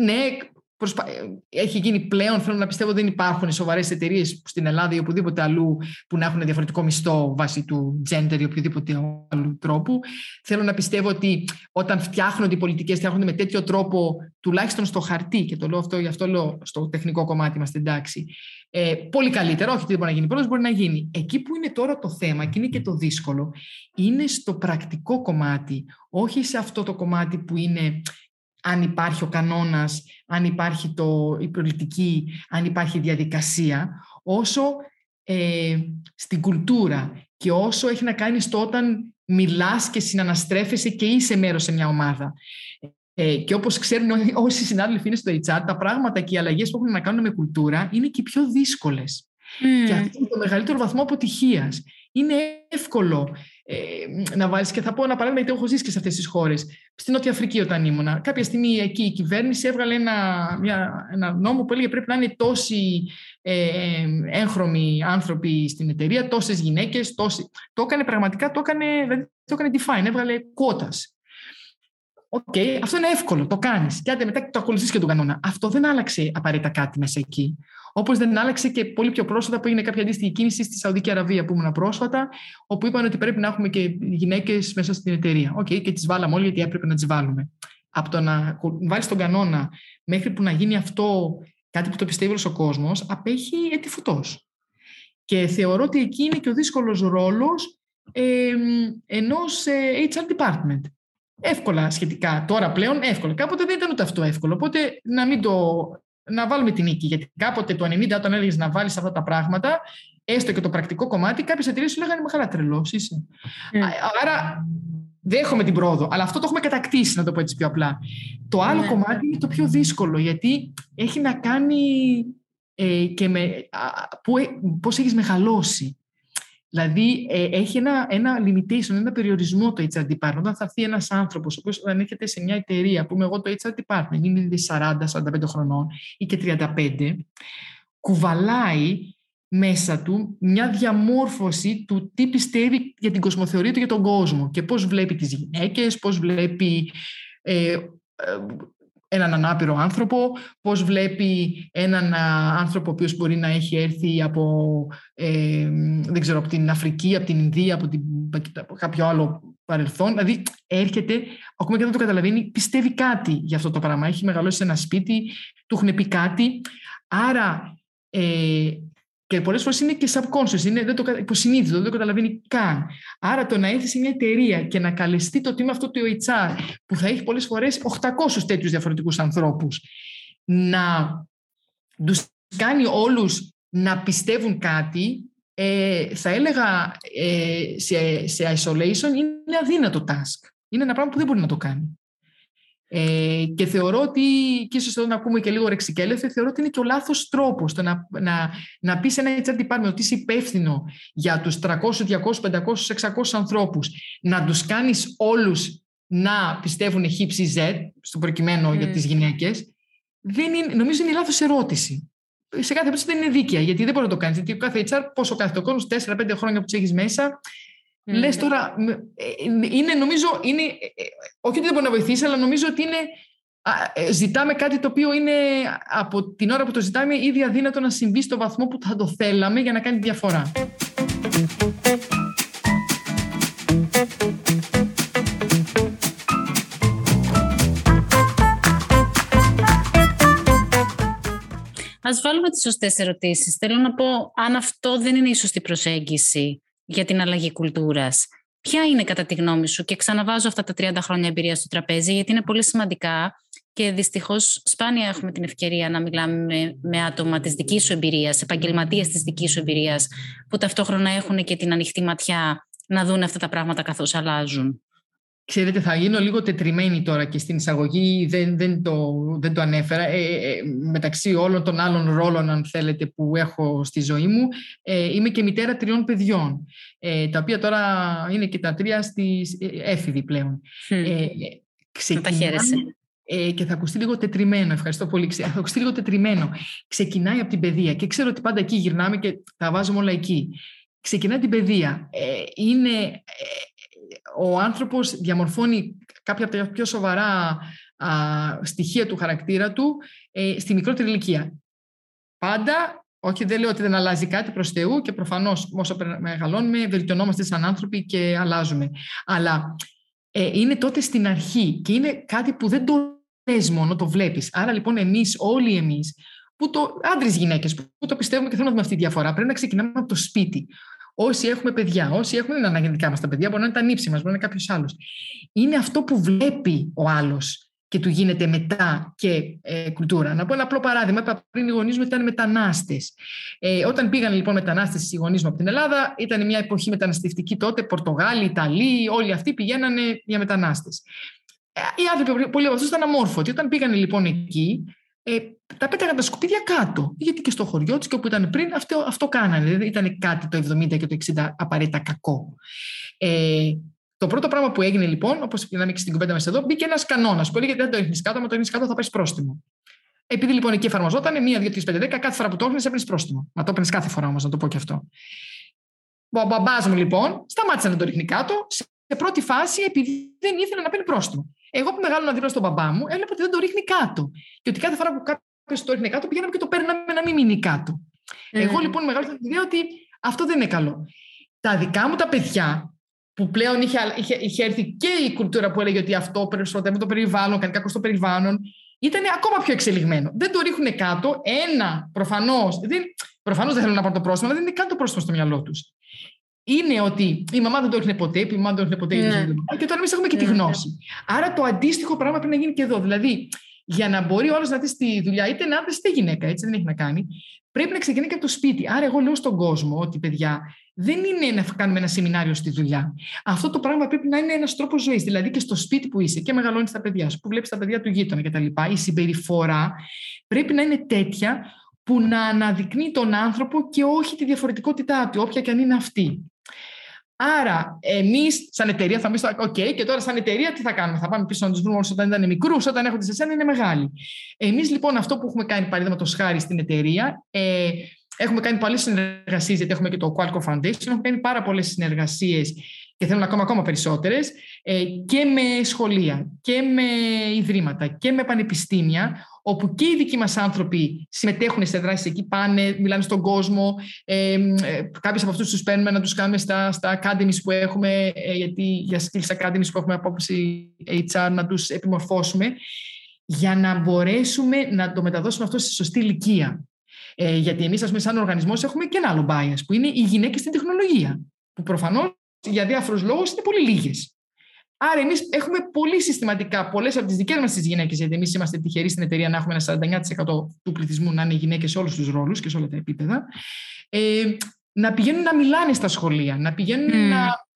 ναι, Προσπα... Ε, έχει γίνει πλέον, θέλω να πιστεύω, δεν υπάρχουν σοβαρές εταιρείες στην Ελλάδα ή οπουδήποτε αλλού που να έχουν διαφορετικό μισθό βάσει του gender ή οποιοδήποτε άλλου τρόπου. Θέλω να πιστεύω ότι όταν φτιάχνονται οι πολιτικές, φτιάχνονται με τέτοιο τρόπο, τουλάχιστον στο χαρτί, και το λέω αυτό, γι' αυτό λέω στο τεχνικό κομμάτι είμαστε εντάξει. Ε, πολύ καλύτερα, όχι ότι δεν μπορεί να γίνει πρώτος, μπορεί να γίνει. Εκεί που είναι τώρα το θέμα, και είναι και το δύσκολο, είναι στο πρακτικό κομμάτι, όχι σε αυτό το κομμάτι που είναι αν υπάρχει ο κανόνας, αν υπάρχει το, η πολιτική, αν υπάρχει διαδικασία, όσο ε, στην κουλτούρα και όσο έχει να κάνει στο όταν μιλάς και συναναστρέφεσαι και είσαι μέρος σε μια ομάδα. Ε, και όπως ξέρουν όσοι συνάδελφοι είναι στο HR, τα πράγματα και οι αλλαγές που έχουν να κάνουν με κουλτούρα είναι και οι πιο δύσκολες. Και αυτό είναι το μεγαλύτερο βαθμό αποτυχίας. Είναι εύκολο ε, να βάλεις. Και θα πω ένα παράδειγμα, γιατί έχω ζήσει και σε αυτές τις χώρες. Στην Νότια Αφρική, όταν ήμουνα, κάποια στιγμή εκεί η κυβέρνηση έβγαλε ένα, μια, ένα νόμο που έλεγε πρέπει να είναι τόσοι ε, έγχρωμοι άνθρωποι στην εταιρεία, τόσες γυναίκες. Τόσοι... Το έκανε πραγματικά, το έκανε, δηλαδή, το έκανε define, έβγαλε quota. OK, okay, αυτό είναι εύκολο, το κάνεις. Και άντε μετά το ακολουθείς και τον κανόνα. Αυτό δεν άλλαξε απαραίτητα κάτι μέσα εκεί. Όπως δεν άλλαξε και πολύ πιο πρόσφατα που έγινε κάποια αντίστοιχη κίνηση στη Σαουδική Αραβία που ήμουν πρόσφατα, όπου είπαν ότι πρέπει να έχουμε και γυναίκες μέσα στην εταιρεία. OK, okay, και τις βάλαμε όλοι γιατί έπρεπε να τις βάλουμε. Από το να βάλεις τον κανόνα μέχρι που να γίνει αυτό κάτι που το πιστεύει όλος ο κόσμος, απέχει έτη φωτός. Και θεωρώ ότι εκεί είναι και ο δύσκολος ρόλος ε, ενός HR department. Εύκολα σχετικά. Τώρα πλέον εύκολα. Κάποτε δεν ήταν ούτε αυτό εύκολο. Οπότε να μην το να βάλουμε την νίκη. Γιατί κάποτε το 90, όταν έλεγες να βάλεις αυτά τα πράγματα, έστω και το πρακτικό κομμάτι, κάποιες εταιρείες σου λέγανε Μεγάλα τρελός, είσαι. Mm. Άρα δέχομαι την πρόοδο, αλλά αυτό το έχουμε κατακτήσει, να το πω έτσι πιο απλά. Το άλλο mm. κομμάτι είναι το πιο δύσκολο, γιατί έχει να κάνει ε, και με πώς έχεις μεγαλώσει. Δηλαδή, ε, έχει ένα, ένα limitation, ένα περιορισμό το HR department. Όταν θα έρθει ένας άνθρωπος, ο οποίος ανήκεται σε μια εταιρεία, που είμαι εγώ το HR department, είναι 40-45 χρονών ή και 35, κουβαλάει μέσα του μια διαμόρφωση του τι πιστεύει για την κοσμοθεωρία του για τον κόσμο και πώς βλέπει τις γυναίκες, πώς βλέπει ε, ε έναν ανάπηρο άνθρωπο, πώς βλέπει έναν άνθρωπο ο οποίος μπορεί να έχει έρθει από, ε, δεν ξέρω, από την Αφρική, από την Ινδία, από, την, από κάποιο άλλο παρελθόν. Δηλαδή έρχεται, ακόμα και δεν το καταλαβαίνει, πιστεύει κάτι για αυτό το πράγμα. Έχει μεγαλώσει σε ένα σπίτι, του έχουν πει κάτι. Άρα ε, και πολλές φορές είναι και subconscious, είναι δεν το, υποσυνείδητο, δεν το καταλαβαίνει καν. Άρα το να έρθεις σε μια εταιρεία και να καλεστεί το τμήμα αυτό του HR, που θα έχει πολλές φορές 800 τέτοιους διαφορετικούς ανθρώπους, να τους κάνει όλους να πιστεύουν κάτι, ε, θα έλεγα ε, σε, σε isolation είναι αδύνατο task. Είναι ένα πράγμα που δεν μπορεί να το κάνει. Ε, και θεωρώ ότι, και ίσως εδώ να πούμε και λίγο ρεξικέλευθε, θεωρώ ότι είναι και ο λάθος τρόπος το να, να, να πεις σε ένα HR department ότι είσαι υπεύθυνο για τους 300, 200, 500, 600 ανθρώπους, να τους κάνεις όλους να πιστεύουν χύψη Z, στο προκειμένο για τις γυναίκες, νομίζω είναι η λάθος ερώτηση. Σε κάθε περίπτωση δεν είναι δίκαια, γιατί δεν μπορεί να το κάνεις. Γιατί κάθε HR, πόσο κάθε το κόσμος, 4-5 χρόνια που του έχεις μέσα, Mm. Λε τώρα, ε, είναι νομίζω, είναι, ε, ε, όχι ότι δεν μπορεί να βοηθήσει, αλλά νομίζω ότι είναι, ζητάμε κάτι το οποίο είναι από την ώρα που το ζητάμε ήδη αδύνατο να συμβεί στο βαθμό που θα το θέλαμε για να κάνει διαφορά. Ας βάλουμε τις σωστές ερωτήσεις. Θέλω να πω αν αυτό δεν είναι η σωστή προσέγγιση για την αλλαγή κουλτούρας. Ποια είναι κατά τη γνώμη σου, και ξαναβάζω αυτά τα 30 χρόνια εμπειρίας στο τραπέζι, γιατί είναι πολύ σημαντικά και δυστυχώς σπάνια έχουμε την ευκαιρία να μιλάμε με, άτομα της δικής σου εμπειρίας, επαγγελματίες της δικής σου εμπειρίας, που ταυτόχρονα έχουν και την ανοιχτή ματιά να δουν αυτά τα πράγματα καθώς αλλάζουν. Ξέρετε, θα γίνω λίγο τετριμένη τώρα και στην εισαγωγή δεν, δεν, το, δεν το ανέφερα. Ε, ε, ε, μεταξύ όλων των άλλων ρόλων, αν θέλετε, που έχω στη ζωή μου, ε, είμαι και μητέρα τριών παιδιών, ε, τα οποία τώρα είναι και τα τρία στη έφηβη πλέον. Ε, τα χαίρεσαι. Ε, και θα ακουστεί λίγο τετριμένο, ευχαριστώ πολύ, θα ακουστεί λίγο τετριμένο. Ξεκινάει από την παιδεία και ξέρω ότι πάντα εκεί γυρνάμε και τα βάζουμε όλα εκεί. Ξεκινάει την παιδεία. είναι ο άνθρωπος διαμορφώνει κάποια από τα πιο σοβαρά α, στοιχεία του χαρακτήρα του ε, στη μικρότερη ηλικία. Πάντα, όχι δεν λέω ότι δεν αλλάζει κάτι προς Θεού και προφανώς όσο μεγαλώνουμε βελτιωνόμαστε σαν άνθρωποι και αλλάζουμε. Αλλά ε, είναι τότε στην αρχή και είναι κάτι που δεν το λες μόνο, το βλέπεις. Άρα λοιπόν εμείς, όλοι εμείς, που το, άντρες γυναίκες που το πιστεύουμε και θέλουμε να δούμε αυτή τη διαφορά, πρέπει να ξεκινάμε από το σπίτι όσοι έχουμε παιδιά, όσοι έχουμε, δεν είναι δικά μας τα παιδιά, μπορεί να είναι τα νύψη μας, μπορεί να είναι κάποιος άλλος. Είναι αυτό που βλέπει ο άλλος και του γίνεται μετά και ε, κουλτούρα. Να πω ένα απλό παράδειγμα. Είπα πριν οι γονείς μου ήταν μετανάστες. Ε, όταν πήγαν λοιπόν μετανάστες οι γονείς μου από την Ελλάδα, ήταν μια εποχή μεταναστευτική τότε. Πορτογάλοι, Ιταλοί, όλοι αυτοί πηγαίνανε για μετανάστες. Ε, οι άνθρωποι, πολλοί από αυτούς ήταν αμόρφωτοι. Όταν πήγαν λοιπόν εκεί, ε, τα πέταγαν τα σκουπίδια κάτω. Γιατί και στο χωριό της και όπου ήταν πριν, αυτό, αυτό κάνανε. Δεν ήταν κάτι το 70 και το 60 απαραίτητα κακό. Ε, το πρώτο πράγμα που έγινε λοιπόν, όπως είδαμε και στην κουβέντα μας εδώ, μπήκε ένας κανόνας που έλεγε δεν το ρίχνει κάτω, μα το ρίχνει κάτω θα πάρεις πρόστιμο. Επειδή λοιπόν εκεί εφαρμοζόταν, μία, δύο, τρεις, πέντε, δέκα, κάθε φορά που το έχνει έπαιρνες πρόστιμο. Μα το έπαιρνες κάθε φορά όμως, να το πω και αυτό. Ο μπαμπάς μου λοιπόν σταμάτησε να το ρίχνει κάτω σε πρώτη φάση επειδή δεν ήθελε να παίρνει πρόστιμο. Εγώ που μεγάλωνα δίπλα στον μπαμπά μου, έβλεπα ότι δεν το ρίχνει κάτω. Και ότι κάθε φορά που κάποιος το ρίχνει κάτω, πηγαίναμε και το παίρναμε να μην μείνει κάτω. Mm. Εγώ λοιπόν μεγάλωσα την ιδέα ότι αυτό δεν είναι καλό. Τα δικά μου τα παιδιά, που πλέον είχε, είχε, είχε έρθει και η κουλτούρα που έλεγε ότι αυτό προστατεύει το περιβάλλον, κάνει κακό στο περιβάλλον, ήταν ακόμα πιο εξελιγμένο. Δεν το ρίχνουν κάτω. Ένα, προφανώς. Προφανώς δεν θέλουν να πάρουν το πρόστιμο, αλλά δεν είναι καν το πρόστιμο στο μυαλό τους είναι ότι η μαμά δεν το έχει ποτέ, η μαμά δεν το έχει ποτέ. Ναι. Και τώρα εμείς έχουμε και τη ναι, γνώση. Ναι. Άρα το αντίστοιχο πράγμα πρέπει να γίνει και εδώ. Δηλαδή, για να μπορεί ο άλλος να δει τη δουλειά, είτε είναι άντρα είτε γυναίκα, έτσι δεν έχει να κάνει, πρέπει να ξεκινήσει και από το σπίτι. Άρα, εγώ λέω στον κόσμο ότι, παιδιά, δεν είναι να κάνουμε ένα σεμινάριο στη δουλειά. Αυτό το πράγμα πρέπει να είναι ένας τρόπος ζωής. Δηλαδή και στο σπίτι που είσαι και μεγαλώνεις τα παιδιά σου, που βλέπεις τα παιδιά του γείτονα κτλ. Η συμπεριφορά πρέπει να είναι τέτοια που να αναδεικνύει τον άνθρωπο και όχι τη διαφορετικότητά του, όποια και αν είναι αυτή. Άρα, εμείς σαν εταιρεία θα πει: OK, και τώρα σαν εταιρεία τι θα κάνουμε. Θα πάμε πίσω να τους βρούμε όλους όταν ήταν μικρούς, όταν έρχονται σε εσένα είναι μεγάλοι. Εμείς λοιπόν αυτό που έχουμε κάνει, παραδείγματος χάρη στην εταιρεία, ε, έχουμε κάνει πολλές συνεργασίες, γιατί έχουμε και το Qualcomm Foundation, έχουμε κάνει πάρα πολλές συνεργασίες και θέλουν ακόμα, ακόμα περισσότερες, ε, και με σχολεία και με ιδρύματα και με πανεπιστήμια, όπου και οι δικοί μας άνθρωποι συμμετέχουν σε δράσεις εκεί, πάνε, μιλάνε στον κόσμο. Ε, ε, κάποιους από αυτούς τους παίρνουμε να τους κάνουμε στα, στα academies που έχουμε, ε, γιατί για skills academies που έχουμε απόψη HR, να τους επιμορφώσουμε, για να μπορέσουμε να το μεταδώσουμε αυτό στη σωστή ηλικία. Ε, γιατί εμείς, ας πούμε, σαν οργανισμός έχουμε και ένα άλλο bias, που είναι οι γυναίκες στην τεχνολογία, που προφανώς για διάφορους λόγους είναι πολύ λίγες. Άρα, εμείς έχουμε πολύ συστηματικά πολλές από τις δικές μας τις γυναίκες, γιατί εμείς είμαστε τυχεροί στην εταιρεία να έχουμε ένα 49% του πληθυσμού να είναι γυναίκες σε όλους τους ρόλους και σε όλα τα επίπεδα. Ε, να πηγαίνουν να μιλάνε στα σχολεία, να πηγαίνουν να.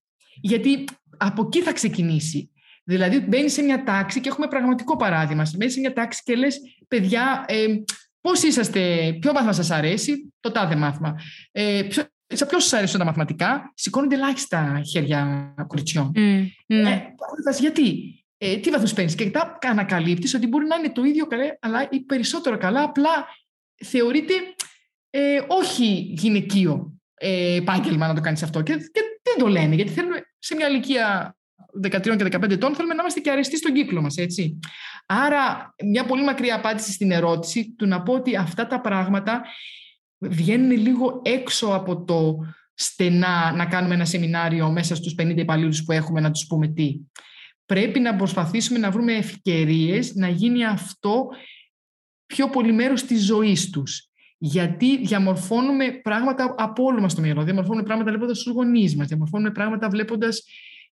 Γιατί από εκεί θα ξεκινήσει. Δηλαδή, μπαίνεις σε μια τάξη και έχουμε πραγματικό παράδειγμα. Μπαίνεις σε μια τάξη και λες, παιδιά, ε, πώς είσαστε, ποιο μάθημα σας αρέσει, το τάδε μάθημα. Ε, ποιο, σε ποιος σα αρέσουν τα μαθηματικά, σηκώνονται ελάχιστα χέρια κοριτσιών. Mm, ναι. ε, γιατί, ε, τι βαθμούς παίρνεις; Και τα ανακαλύπτεις ότι μπορεί να είναι το ίδιο καλά, αλλά ή περισσότερο καλά, απλά θεωρείται ε, όχι γυναικείο ε, επάγγελμα να το κάνεις αυτό. Και, και δεν το λένε, γιατί θέλουμε σε μια ηλικία 13 και 15 ετών θέλουμε να είμαστε και αρεστοί στον κύκλο μας, έτσι. Άρα, μια πολύ μακριά απάντηση στην ερώτηση του να πω ότι αυτά τα πράγματα βγαίνουν λίγο έξω από το στενά να κάνουμε ένα σεμινάριο μέσα στους 50 υπαλλήλους που έχουμε να τους πούμε τι. Πρέπει να προσπαθήσουμε να βρούμε ευκαιρίες να γίνει αυτό πιο πολύ μέρος της ζωής τους. Γιατί διαμορφώνουμε πράγματα από όλο μας το μυαλό. Διαμορφώνουμε πράγματα βλέποντας τους γονείς μας. Διαμορφώνουμε πράγματα βλέποντας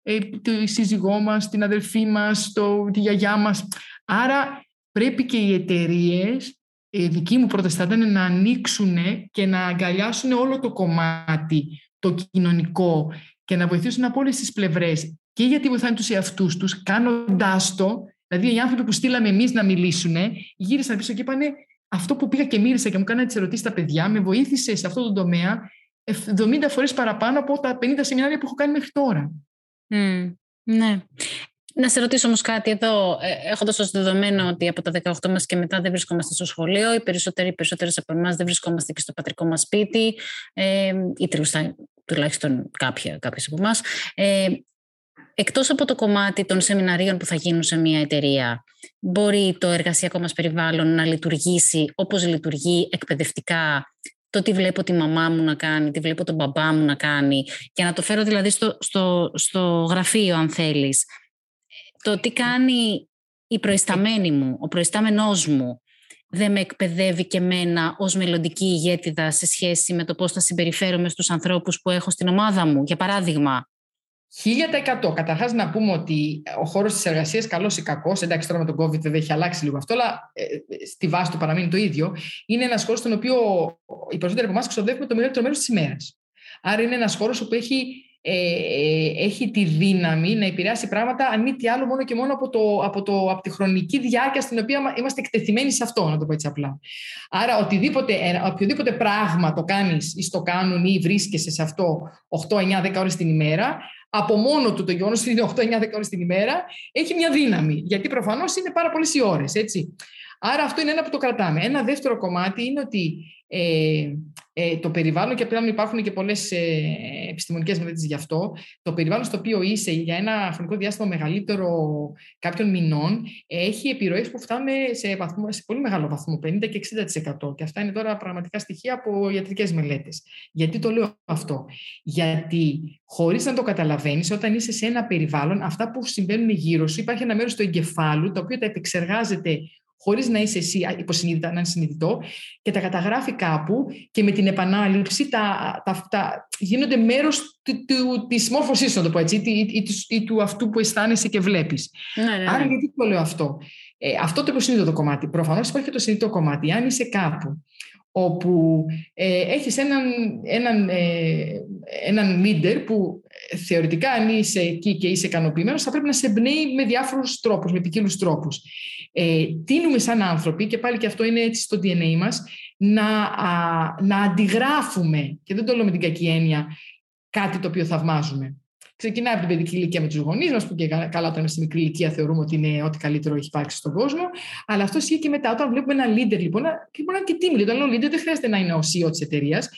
ε, τη σύζυγό μας, την αδελφή μας, το, τη γιαγιά μας. Άρα πρέπει και οι εταιρείες, η δική μου πρόταση θα ήταν να ανοίξουν και να αγκαλιάσουν όλο το κομμάτι, το κοινωνικό και να βοηθήσουν από όλες τις πλευρές. Και γιατί βοηθάνε τους εαυτούς τους, κάνοντάς το. Δηλαδή, οι άνθρωποι που στείλαμε εμείς να μιλήσουν, γύρισαν πίσω και είπανε αυτό που πήγα και μίλησα και μου κάνανε τις ερωτήσεις στα παιδιά, με βοήθησε σε αυτό το τομέα 70 φορές παραπάνω από τα 50 σεμινάρια που έχω κάνει μέχρι τώρα. Mm, ναι. Να σε ρωτήσω όμως κάτι εδώ, ε, έχοντας ως δεδομένο ότι από τα 18 μας και μετά δεν βρισκόμαστε στο σχολείο, οι περισσότεροι, οι περισσότερες από εμάς δεν βρισκόμαστε και στο πατρικό μας σπίτι, ε, ή τουλάχιστον κάποιες από εμάς. Ε, εκτός από το κομμάτι των σεμιναρίων που θα γίνουν σε μια εταιρεία, μπορεί το εργασιακό μας περιβάλλον να λειτουργήσει όπως λειτουργεί εκπαιδευτικά το τι βλέπω τη μαμά μου να κάνει, τι βλέπω τον μπαμπά μου να κάνει; Και να το φέρω δηλαδή στο, στο, στο γραφείο αν θέλεις. Το τι κάνει η προϊσταμένη μου, ο προϊστάμενός μου δεν με εκπαιδεύει και μένα ως μελλοντική ηγέτιδα σε σχέση με το πώς θα συμπεριφέρομαι στους ανθρώπους που έχω στην ομάδα μου, για παράδειγμα. 1000%. Καταρχάς, να πούμε ότι ο χώρος της εργασίας, καλός ή κακός, εντάξει τώρα με τον COVID βέβαια έχει αλλάξει λίγο αυτό, αλλά ε, στη βάση του παραμείνει το ίδιο. Είναι ένας χώρος στον οποίο οι περισσότεροι από εμάς ξοδεύουμε το μεγαλύτερο μέρος της ημέρας. Άρα είναι ένας χώρος που έχει, ε, ε, έχει τη δύναμη να επηρεάσει πράγματα, αν μη τι άλλο, μόνο και μόνο από, το, από, το, από τη χρονική διάρκεια στην οποία είμαστε εκτεθειμένοι σε αυτό, να το πω έτσι απλά. Άρα, οτιδήποτε, οποιοδήποτε πράγμα το κάνεις ή το κάνουν ή βρίσκεσαι σε αυτό 8, 9, 10 ώρες την ημέρα, από μόνο του το γεγονός ότι είναι 8, 9, 10 ώρες την ημέρα, έχει μια δύναμη. Γιατί προφανώς είναι πάρα πολλές οι ώρες. Άρα αυτό είναι ένα που το κρατάμε. Ένα δεύτερο κομμάτι είναι ότι ε, ε, το περιβάλλον, και πλέον υπάρχουν και πολλές ε, επιστημονικές μελέτες γι' αυτό, το περιβάλλον στο οποίο είσαι για ένα χρονικό διάστημα μεγαλύτερο κάποιων μηνών έχει επιρροές που φτάνουν σε, βαθμό, σε πολύ μεγάλο βαθμό, 50 και 60%. Και αυτά είναι τώρα πραγματικά στοιχεία από ιατρικές μελέτες. Γιατί το λέω αυτό, Γιατί χωρίς να το καταλαβαίνεις, όταν είσαι σε ένα περιβάλλον, αυτά που συμβαίνουν γύρω σου, υπάρχει ένα μέρος του εγκεφάλου το οποίο τα επεξεργάζεται χωρίς να είσαι εσύ υποσυνείδητα, να είναι συνειδητό, και τα καταγράφει κάπου και με την επανάληψη τα, τα, τα γίνονται μέρος της μόρφωσής σου, να το πω έτσι, ή, ή, του αυτού που αισθάνεσαι και βλέπεις. Ναι, ναι, ναι. Άρα, γιατί το λέω αυτό; Ε, αυτό το υποσυνείδητο κομμάτι. Προφανώς υπάρχει και το συνειδητό κομμάτι. Αν είσαι κάπου όπου ε, έχεις έναν, έναν, ε, έναν leader που ε, θεωρητικά αν είσαι εκεί και είσαι ικανοποιημένος θα πρέπει να σε εμπνέει με διάφορους τρόπους, με ποικίλους τρόπους. Ε, τίνουμε σαν άνθρωποι, και πάλι και αυτό είναι έτσι στο DNA μας, να, να αντιγράφουμε, και δεν το λέω με την κακή έννοια, κάτι το οποίο θαυμάζουμε. Ξεκινάει από την παιδική ηλικία με τους γονείς μας, που και καλά όταν είμαστε στη μικρή ηλικία θεωρούμε ότι είναι ό,τι καλύτερο έχει υπάρξει στον κόσμο. Αλλά αυτό ισχύει και μετά. Όταν βλέπουμε ένα leader, λοιπόν, και μπορεί να είναι και team leader. Όταν λέω leader, δεν χρειάζεται να είναι ο CEO της εταιρείας,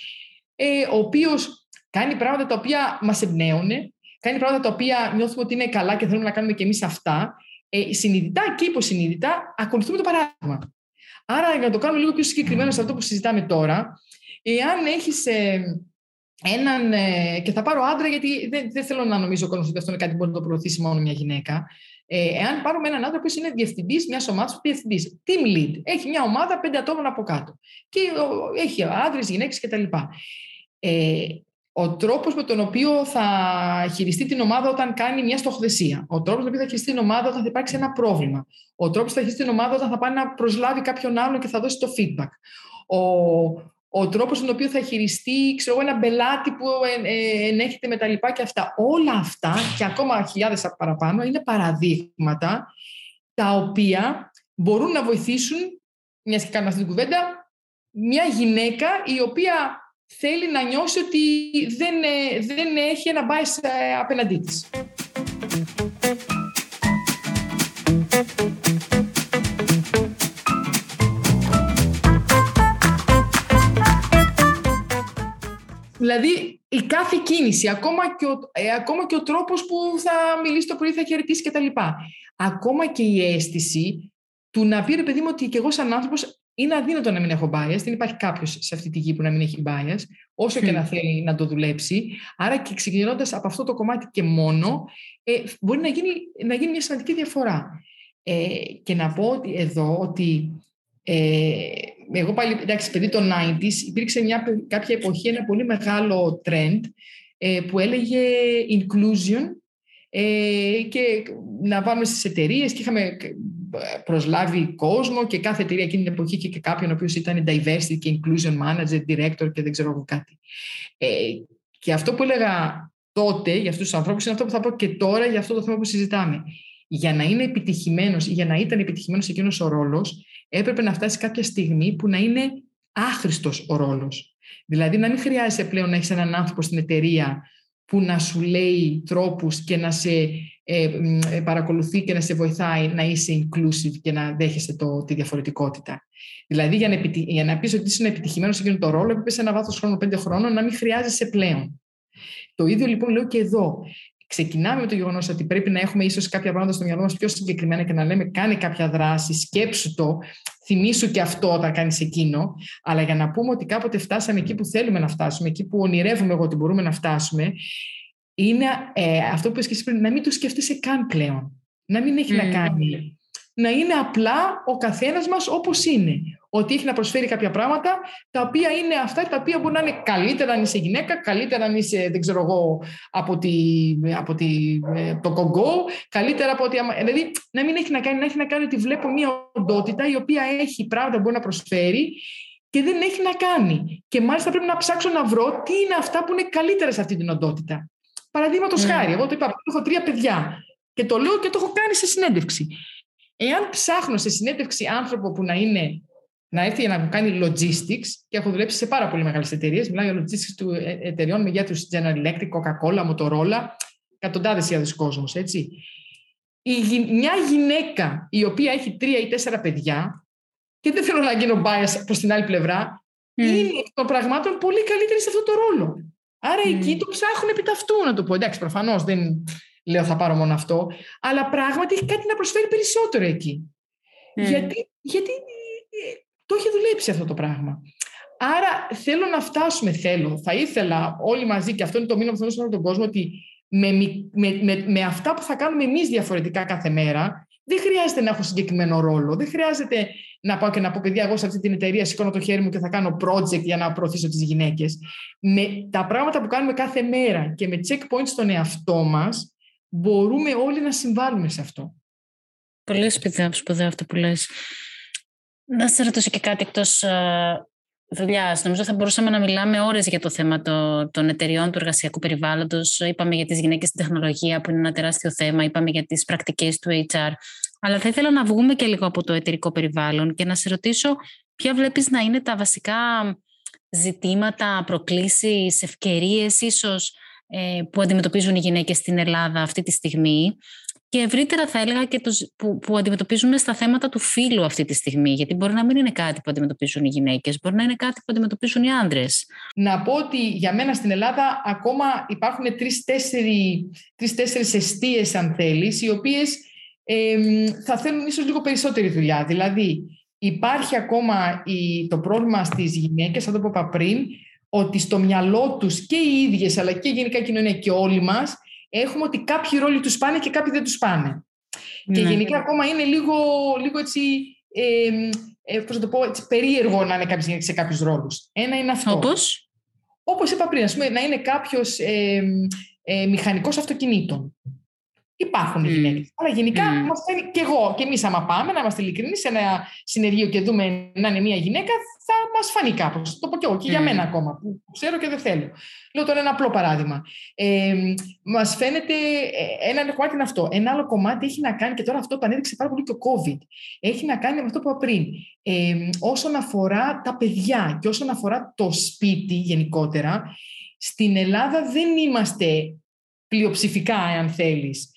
ε, ο οποίος κάνει πράγματα τα οποία μας εμπνέουν, κάνει πράγματα τα οποία νιώθουμε ότι είναι καλά και θέλουμε να κάνουμε και εμείς αυτά. Ε, συνειδητά και υποσυνείδητα ακολουθούμε το παράδειγμα. Άρα, για να το κάνουμε λίγο πιο συγκεκριμένο σε αυτό που συζητάμε τώρα, εάν έχεις ε, έναν. Ε, και θα πάρω άντρα, γιατί δεν, δεν θέλω να νομίζω ο κόσμος ότι αυτό είναι κάτι που μπορεί να το προωθήσει μόνο μια γυναίκα. Ε, εάν πάρουμε έναν άντρα που είναι διευθυντής μιας ομάδας, διευθυντής, team lead, έχει μια ομάδα πέντε ατόμων από κάτω. Και έχει άντρε, γυναίκες κτλ. Ε, ο τρόπος με τον οποίο θα χειριστεί την ομάδα όταν κάνει μια στοχοθεσία. Ο τρόπος με τον οποίο θα χειριστεί την ομάδα όταν θα υπάρξει ένα πρόβλημα. Ο τρόπος που θα χειριστεί την ομάδα όταν θα πάει να προσλάβει κάποιον άλλον και θα δώσει το feedback. Ο, ο τρόπος στον οποίο θα χειριστεί ξέρω, ένα μπελάτη που ενέχεται με τα λοιπά και αυτά. Όλα αυτά και ακόμα χιλιάδες παραπάνω είναι παραδείγματα τα οποία μπορούν να βοηθήσουν, μιας και κάνουμε αυτή την κουβέντα, μια γυναίκα η οποία θέλει να νιώσει ότι δεν, δεν έχει ένα bias απέναντί της. Δηλαδή η κάθε κίνηση, ακόμα και, ο, ε, ακόμα και ο τρόπος που θα μιλήσει το πρωί, θα χαιρετήσει κτλ. Ακόμα και η αίσθηση του να πει ρε παιδί μου ότι και εγώ σαν άνθρωπος είναι αδύνατο να μην έχω bias. Δεν υπάρχει κάποιος σε αυτή τη γη που να μην έχει bias, όσο και να θέλει να το δουλέψει. Άρα και ξεκινώντας από αυτό το κομμάτι και μόνο, ε, μπορεί να γίνει, να γίνει μια σημαντική διαφορά. Ε, και να πω ότι εδώ ότι ε, εγώ πάλι, εντάξει, παιδί των 90s, υπήρξε μια, κάποια εποχή ένα πολύ μεγάλο trend ε, που έλεγε inclusion ε, και να πάμε στις εταιρείες και είχαμε προσλάβει κόσμο και κάθε εταιρεία εκείνη την εποχή είχε και κάποιον ο οποίος ήταν diversity και inclusion manager, director και δεν ξέρω εγώ κάτι. Ε, και αυτό που έλεγα τότε για αυτούς τους ανθρώπους είναι αυτό που θα πω και τώρα για αυτό το θέμα που συζητάμε. Για να είναι επιτυχημένος ή για να ήταν επιτυχημένος εκείνος ο ρόλος, έπρεπε να φτάσει κάποια στιγμή που να είναι άχρηστος ο ρόλος. Δηλαδή να μην χρειάζεται πλέον να έχεις έναν άνθρωπο στην εταιρεία που να σου λέει τρόπους και να σε ε, ε, παρακολουθεί και να σε βοηθάει να είσαι inclusive και να δέχεσαι το, τη διαφορετικότητα. Δηλαδή, για να, για να πεις ότι είσαι επιτυχημένος σε εκείνο το ρόλο, έπρεπε σε ένα βάθος χρόνου πέντε χρόνων να μην χρειάζεσαι πλέον. Το ίδιο λοιπόν λέω και εδώ. Ξεκινάμε με το γεγονός ότι πρέπει να έχουμε ίσως κάποια πράγματα στο μυαλό μας πιο συγκεκριμένα και να λέμε: Κάνε κάποια δράση, σκέψου το, θυμίσου και αυτό όταν κάνεις εκείνο. Αλλά για να πούμε ότι κάποτε φτάσαμε εκεί που θέλουμε να φτάσουμε, εκεί που ονειρεύουμε εγώ ότι μπορούμε να φτάσουμε, είναι ε, αυτό που είπες πριν, να μην το σκεφτείσαι καν πλέον. Να μην έχει να κάνει. Να είναι απλά ο καθένας μας όπως είναι. Ότι έχει να προσφέρει κάποια πράγματα τα οποία είναι αυτά τα οποία μπορεί να είναι καλύτερα αν είσαι γυναίκα, καλύτερα αν είσαι, δεν ξέρω εγώ, από, τη, από τη, ε, το κογκό, καλύτερα από ότι... Δηλαδή, να μην έχει να κάνει, να έχει να κάνει ότι βλέπω μια οντότητα η οποία έχει πράγματα που μπορεί να προσφέρει και δεν έχει να κάνει. Και μάλιστα πρέπει να ψάξω να βρω τι είναι αυτά που είναι καλύτερα σε αυτή την οντότητα. Παραδείγματος mm. χάρη, εγώ το είπα, έχω τρία παιδιά και το λέω και το έχω κάνει σε συνέντευξη. Εάν ψάχνω σε συνέντευξη άνθρωπο που να είναι να έρθει να μου κάνει logistics και έχω δουλέψει σε πάρα πολύ μεγάλες εταιρείες. Μιλάω για logistics του ε, εταιριών με τους General Electric, Coca-Cola, Motorola, εκατοντάδες χιλιάδε κόσμο, έτσι. Η, μια γυναίκα η οποία έχει τρία ή τέσσερα παιδιά, και δεν θέλω να γίνω bias προς την άλλη πλευρά, mm. είναι εκ των πραγμάτων πολύ καλύτερη σε αυτό το ρόλο. Άρα mm. εκεί το ψάχνουν επί ταυτού, να το πω. Εντάξει, προφανώς δεν λέω θα πάρω μόνο αυτό, αλλά πράγματι έχει κάτι να προσφέρει περισσότερο εκεί. Mm. Γιατί, γιατί ε, το έχει δουλέψει αυτό το πράγμα. Άρα θέλω να φτάσουμε, θέλω, θα ήθελα όλοι μαζί, και αυτό είναι το μήνυμα που θέλω σε όλο τον κόσμο, ότι με, με, με, με αυτά που θα κάνουμε εμείς διαφορετικά κάθε μέρα, δεν χρειάζεται να έχω συγκεκριμένο ρόλο. Δεν χρειάζεται να πάω και να πω, παιδιά, εγώ σε αυτή την εταιρεία σηκώνω το χέρι μου και θα κάνω project για να προωθήσω τις γυναίκες. Με τα πράγματα που κάνουμε κάθε μέρα και με checkpoints στον εαυτό μας, μπορούμε όλοι να συμβάλλουμε σε αυτό. Πολύ σπουδαίο αυτό που λες. Να σε ρωτήσω και κάτι εκτός ε, δουλειάς. Νομίζω θα μπορούσαμε να μιλάμε ώρες για το θέμα το, των εταιριών του εργασιακού περιβάλλοντος. Είπαμε για τις γυναίκες στην τεχνολογία, που είναι ένα τεράστιο θέμα. Είπαμε για τις πρακτικές του HR. Αλλά θα ήθελα να βγούμε και λίγο από το εταιρικό περιβάλλον και να σε ρωτήσω ποια βλέπεις να είναι τα βασικά ζητήματα, προκλήσεις, ευκαιρίες ίσως ε, που αντιμετωπίζουν οι γυναίκες στην Ελλάδα αυτή τη στιγμή και ευρύτερα θα έλεγα και το, που, που αντιμετωπίζουμε στα θέματα του φύλου αυτή τη στιγμή. Γιατί μπορεί να μην είναι κάτι που αντιμετωπίζουν οι γυναίκες, μπορεί να είναι κάτι που αντιμετωπίζουν οι άντρες. Να πω ότι για μένα στην Ελλάδα ακόμα υπάρχουν τρεις-τέσσερις αιστείες αν θέλεις, οι οποίες θα θέλουν ίσως λίγο περισσότερη δουλειά. Δηλαδή, υπάρχει ακόμα η, το πρόβλημα στις γυναίκες, θα το είπα πριν, ότι στο μυαλό τους και οι ίδιες, αλλά και γενικά η κοινωνία και όλοι μας, έχουμε ότι κάποιοι ρόλοι τους πάνε και κάποιοι δεν τους πάνε. Και ναι. γενικά ακόμα είναι λίγο, λίγο έτσι, ε, πώς το πω, έτσι, περίεργο να είναι κάποιες σε κάποιους ρόλους. Ένα είναι αυτό. Όπως; Όπως είπα πριν, ας πούμε, να είναι κάποιος ε, ε, μηχανικός αυτοκινήτων Υπάρχουν mm. γυναίκες. Αλλά γενικά mm. μας φαίνει και εγώ και εμείς, άμα πάμε, να είμαστε ειλικρινεί σε ένα συνεργείο και δούμε να είναι μια γυναίκα, θα μας φανεί κάπως. Το πω και εγώ και για μένα ακόμα, που ξέρω και δεν θέλω. Λέω τώρα ένα απλό παράδειγμα. Ε, μας φαίνεται ε, ένα κομμάτι είναι αυτό. Ένα άλλο κομμάτι έχει να κάνει, και τώρα αυτό το ανέδειξε πάρα πολύ και ο COVID, έχει να κάνει με αυτό που είπα πριν. Ε, όσον αφορά τα παιδιά και όσον αφορά το σπίτι γενικότερα, στην Ελλάδα δεν είμαστε πλειοψηφικά, αν θέλεις,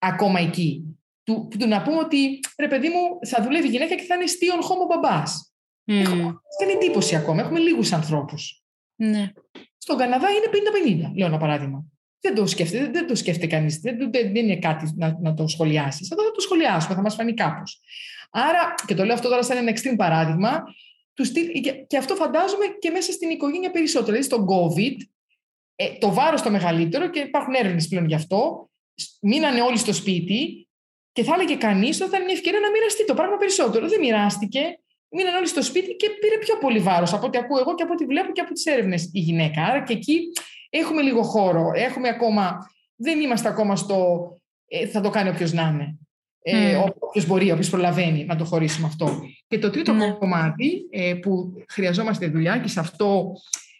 ακόμα εκεί. Του, του να πούμε ότι, ρε παιδί μου, θα δουλεύει η γυναίκα και θα είναι στίον χώμο μπαμπάς. Mm. Έχουμε εντύπωση ακόμα. Έχουμε λίγους ανθρώπους. Ναι. Στον Καναδά είναι 50-50, λέω ένα παράδειγμα. Δεν το σκέφτεται, δεν το σκέφτεται κανείς. Δεν, δεν, είναι κάτι να, να το σχολιάσεις. Εδώ θα το σχολιάσουμε, θα μας φανεί κάπως. Άρα, και το λέω αυτό τώρα σαν ένα extreme παράδειγμα, του και, και αυτό φαντάζομαι και μέσα στην οικογένεια περισσότερο. Δηλαδή, στον COVID, ε, το βάρος το μεγαλύτερο και υπάρχουν έρευνες πλέον γι' αυτό. Μείνανε όλοι στο σπίτι και θα έλεγε κανείς ότι θα ήταν μια ευκαιρία να μοιραστεί το πράγμα περισσότερο. Δεν μοιράστηκε. Μείνανε όλοι στο σπίτι και πήρε πιο πολύ βάρος από ό,τι ακούω εγώ και από ό,τι βλέπω και από τις έρευνες η γυναίκα. Άρα και εκεί έχουμε λίγο χώρο. Έχουμε ακόμα, δεν είμαστε ακόμα στο ε, θα το κάνει όποιος να είναι. Ε, mm. Όποιος μπορεί, όποιος προλαβαίνει να το χωρίσουμε αυτό. Και το τρίτο mm. κομμάτι ε, που χρειαζόμαστε δουλειά και σε αυτό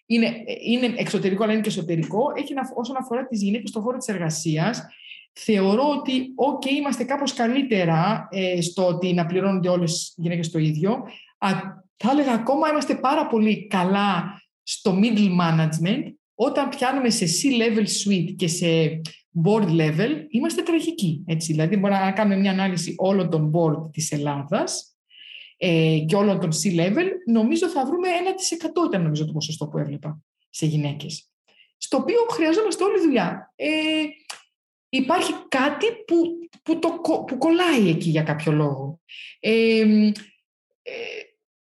είναι, είναι εξωτερικό αλλά είναι και εσωτερικό, έχει να, όσον αφορά τις γυναίκες στον χώρο της εργασίας, θεωρώ ότι ok, είμαστε κάπως καλύτερα ε, στο ότι να πληρώνονται όλες οι γυναίκες το ίδιο. Α, θα έλεγα ακόμα είμαστε πάρα πολύ καλά στο middle management. Όταν πιάνουμε σε C-level suite και σε board level, είμαστε τραγικοί. Έτσι. Δηλαδή, μπορούμε να κάνουμε μια ανάλυση όλων των board της Ελλάδας ε, και όλων των C-level, νομίζω θα βρούμε 1% ήταν νομίζω το ποσοστό που έβλεπα σε γυναίκες. Στο οποίο χρειαζόμαστε όλη δουλειά. Ε, υπάρχει κάτι που, που, το, που κολλάει εκεί για κάποιο λόγο. Ε, ε,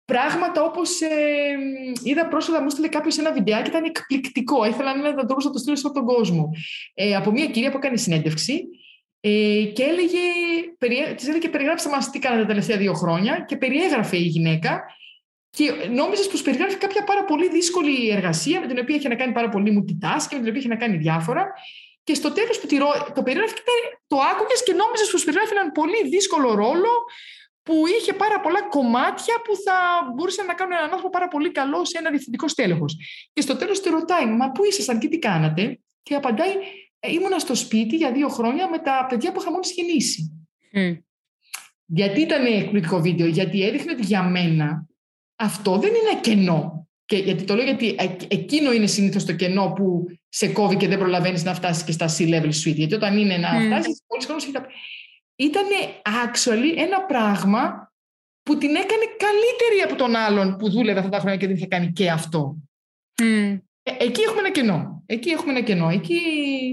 πράγματα όπως ε, είδα πρόσφατα μου στείλε κάποιος ένα βιντεάκι ήταν εκπληκτικό ήθελα να, να το στείλω σε όλο τον κόσμο ε, από μια κυρία που έκανε συνέντευξη ε, και έλεγε, της έλεγε περιγράψτε μας τι κάνατε τα τελευταία δύο χρόνια και περιέγραφε η γυναίκα και νόμιζες πως περιγράφει κάποια πάρα πολύ δύσκολη εργασία με την οποία είχε να κάνει πάρα πολύ multitasking, με την οποία είχε να κάνει διάφορα. Και στο τέλος που το περιγράφει, το άκουγες και νόμιζες πως περιγράφει έναν πολύ δύσκολο ρόλο που είχε πάρα πολλά κομμάτια που θα μπορούσαν να κάνουν έναν άνθρωπο πάρα πολύ καλό σε ένα διευθυντικό στέλεχος. Και στο τέλος τη ρωτάει, Μα πού ήσασταν και τι κάνατε, και απαντάει, ε, ήμουνα στο σπίτι για δύο χρόνια με τα παιδιά που είχα μόλις γεννήσει. Mm. Γιατί ήταν εκπληκτικό βίντεο, γιατί έδειχνε ότι για μένα αυτό δεν είναι κενό. Και γιατί το λέω γιατί εκείνο είναι συνήθως το κενό που σε κόβει και δεν προλαβαίνεις να φτάσεις και στα C-level suite. Γιατί όταν είναι να mm. φτάσεις, πολλοί χρόνο Ήταν actually ένα πράγμα που την έκανε καλύτερη από τον άλλον που δούλευε αυτά τα χρόνια και δεν είχε κάνει και αυτό. Mm. Ε, εκεί έχουμε ένα κενό. Εκεί έχουμε ένα κενό. Εκεί,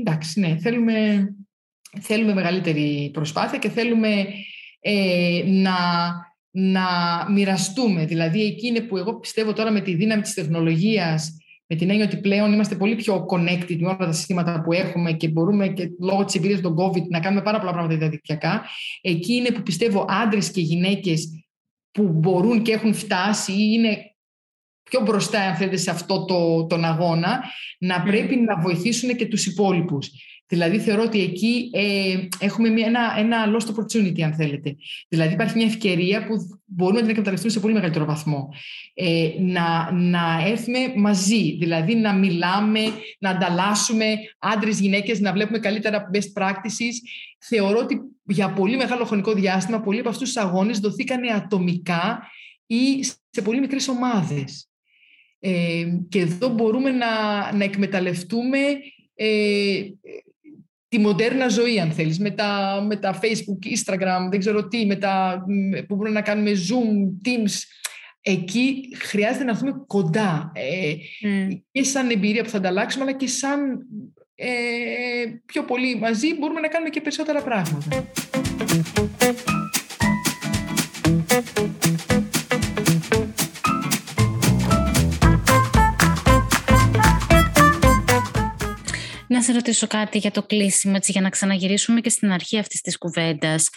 εντάξει, ναι, θέλουμε, θέλουμε μεγαλύτερη προσπάθεια και θέλουμε ε, να, να μοιραστούμε. Δηλαδή, εκεί είναι που εγώ πιστεύω τώρα με τη δύναμη της τεχνολογίας, με την έννοια ότι πλέον είμαστε πολύ πιο connected με όλα τα συστήματα που έχουμε και μπορούμε και λόγω της εμπειρίας των COVID να κάνουμε πάρα πολλά πράγματα διαδικτυακά. Εκεί είναι που πιστεύω άντρες και γυναίκες που μπορούν και έχουν φτάσει ή είναι πιο μπροστά, αν θέλετε, σε αυτό το, τον αγώνα, να πρέπει να βοηθήσουν και τους υπόλοιπους. Δηλαδή θεωρώ ότι εκεί ε, έχουμε μια, ένα, ένα lost opportunity αν θέλετε. Δηλαδή υπάρχει μια ευκαιρία που μπορούμε να την εκμεταλλευτούμε σε πολύ μεγαλύτερο βαθμό. Ε, να, να έρθουμε μαζί, δηλαδή να μιλάμε, να ανταλλάσσουμε άντρες, γυναίκες, να βλέπουμε καλύτερα best practices. Θεωρώ ότι για πολύ μεγάλο χρονικό διάστημα πολλοί από αυτούς τους αγώνες δοθήκανε ατομικά ή σε πολύ μικρές ομάδες. Ε, και εδώ μπορούμε να, να εκμεταλλευτούμε ε, τη μοντέρνα ζωή, αν θέλεις, με τα, με τα Facebook, Instagram, δεν ξέρω τι, με τα, που μπορούμε να κάνουμε Zoom, Teams. Εκεί χρειάζεται να έρθουμε κοντά ε, και σαν εμπειρία που θα ανταλλάξουμε, αλλά και σαν ε, πιο πολύ μαζί μπορούμε να κάνουμε και περισσότερα πράγματα. Να σε ρωτήσω κάτι για το κλείσιμο, έτσι, για να ξαναγυρίσουμε και στην αρχή αυτής της κουβέντας.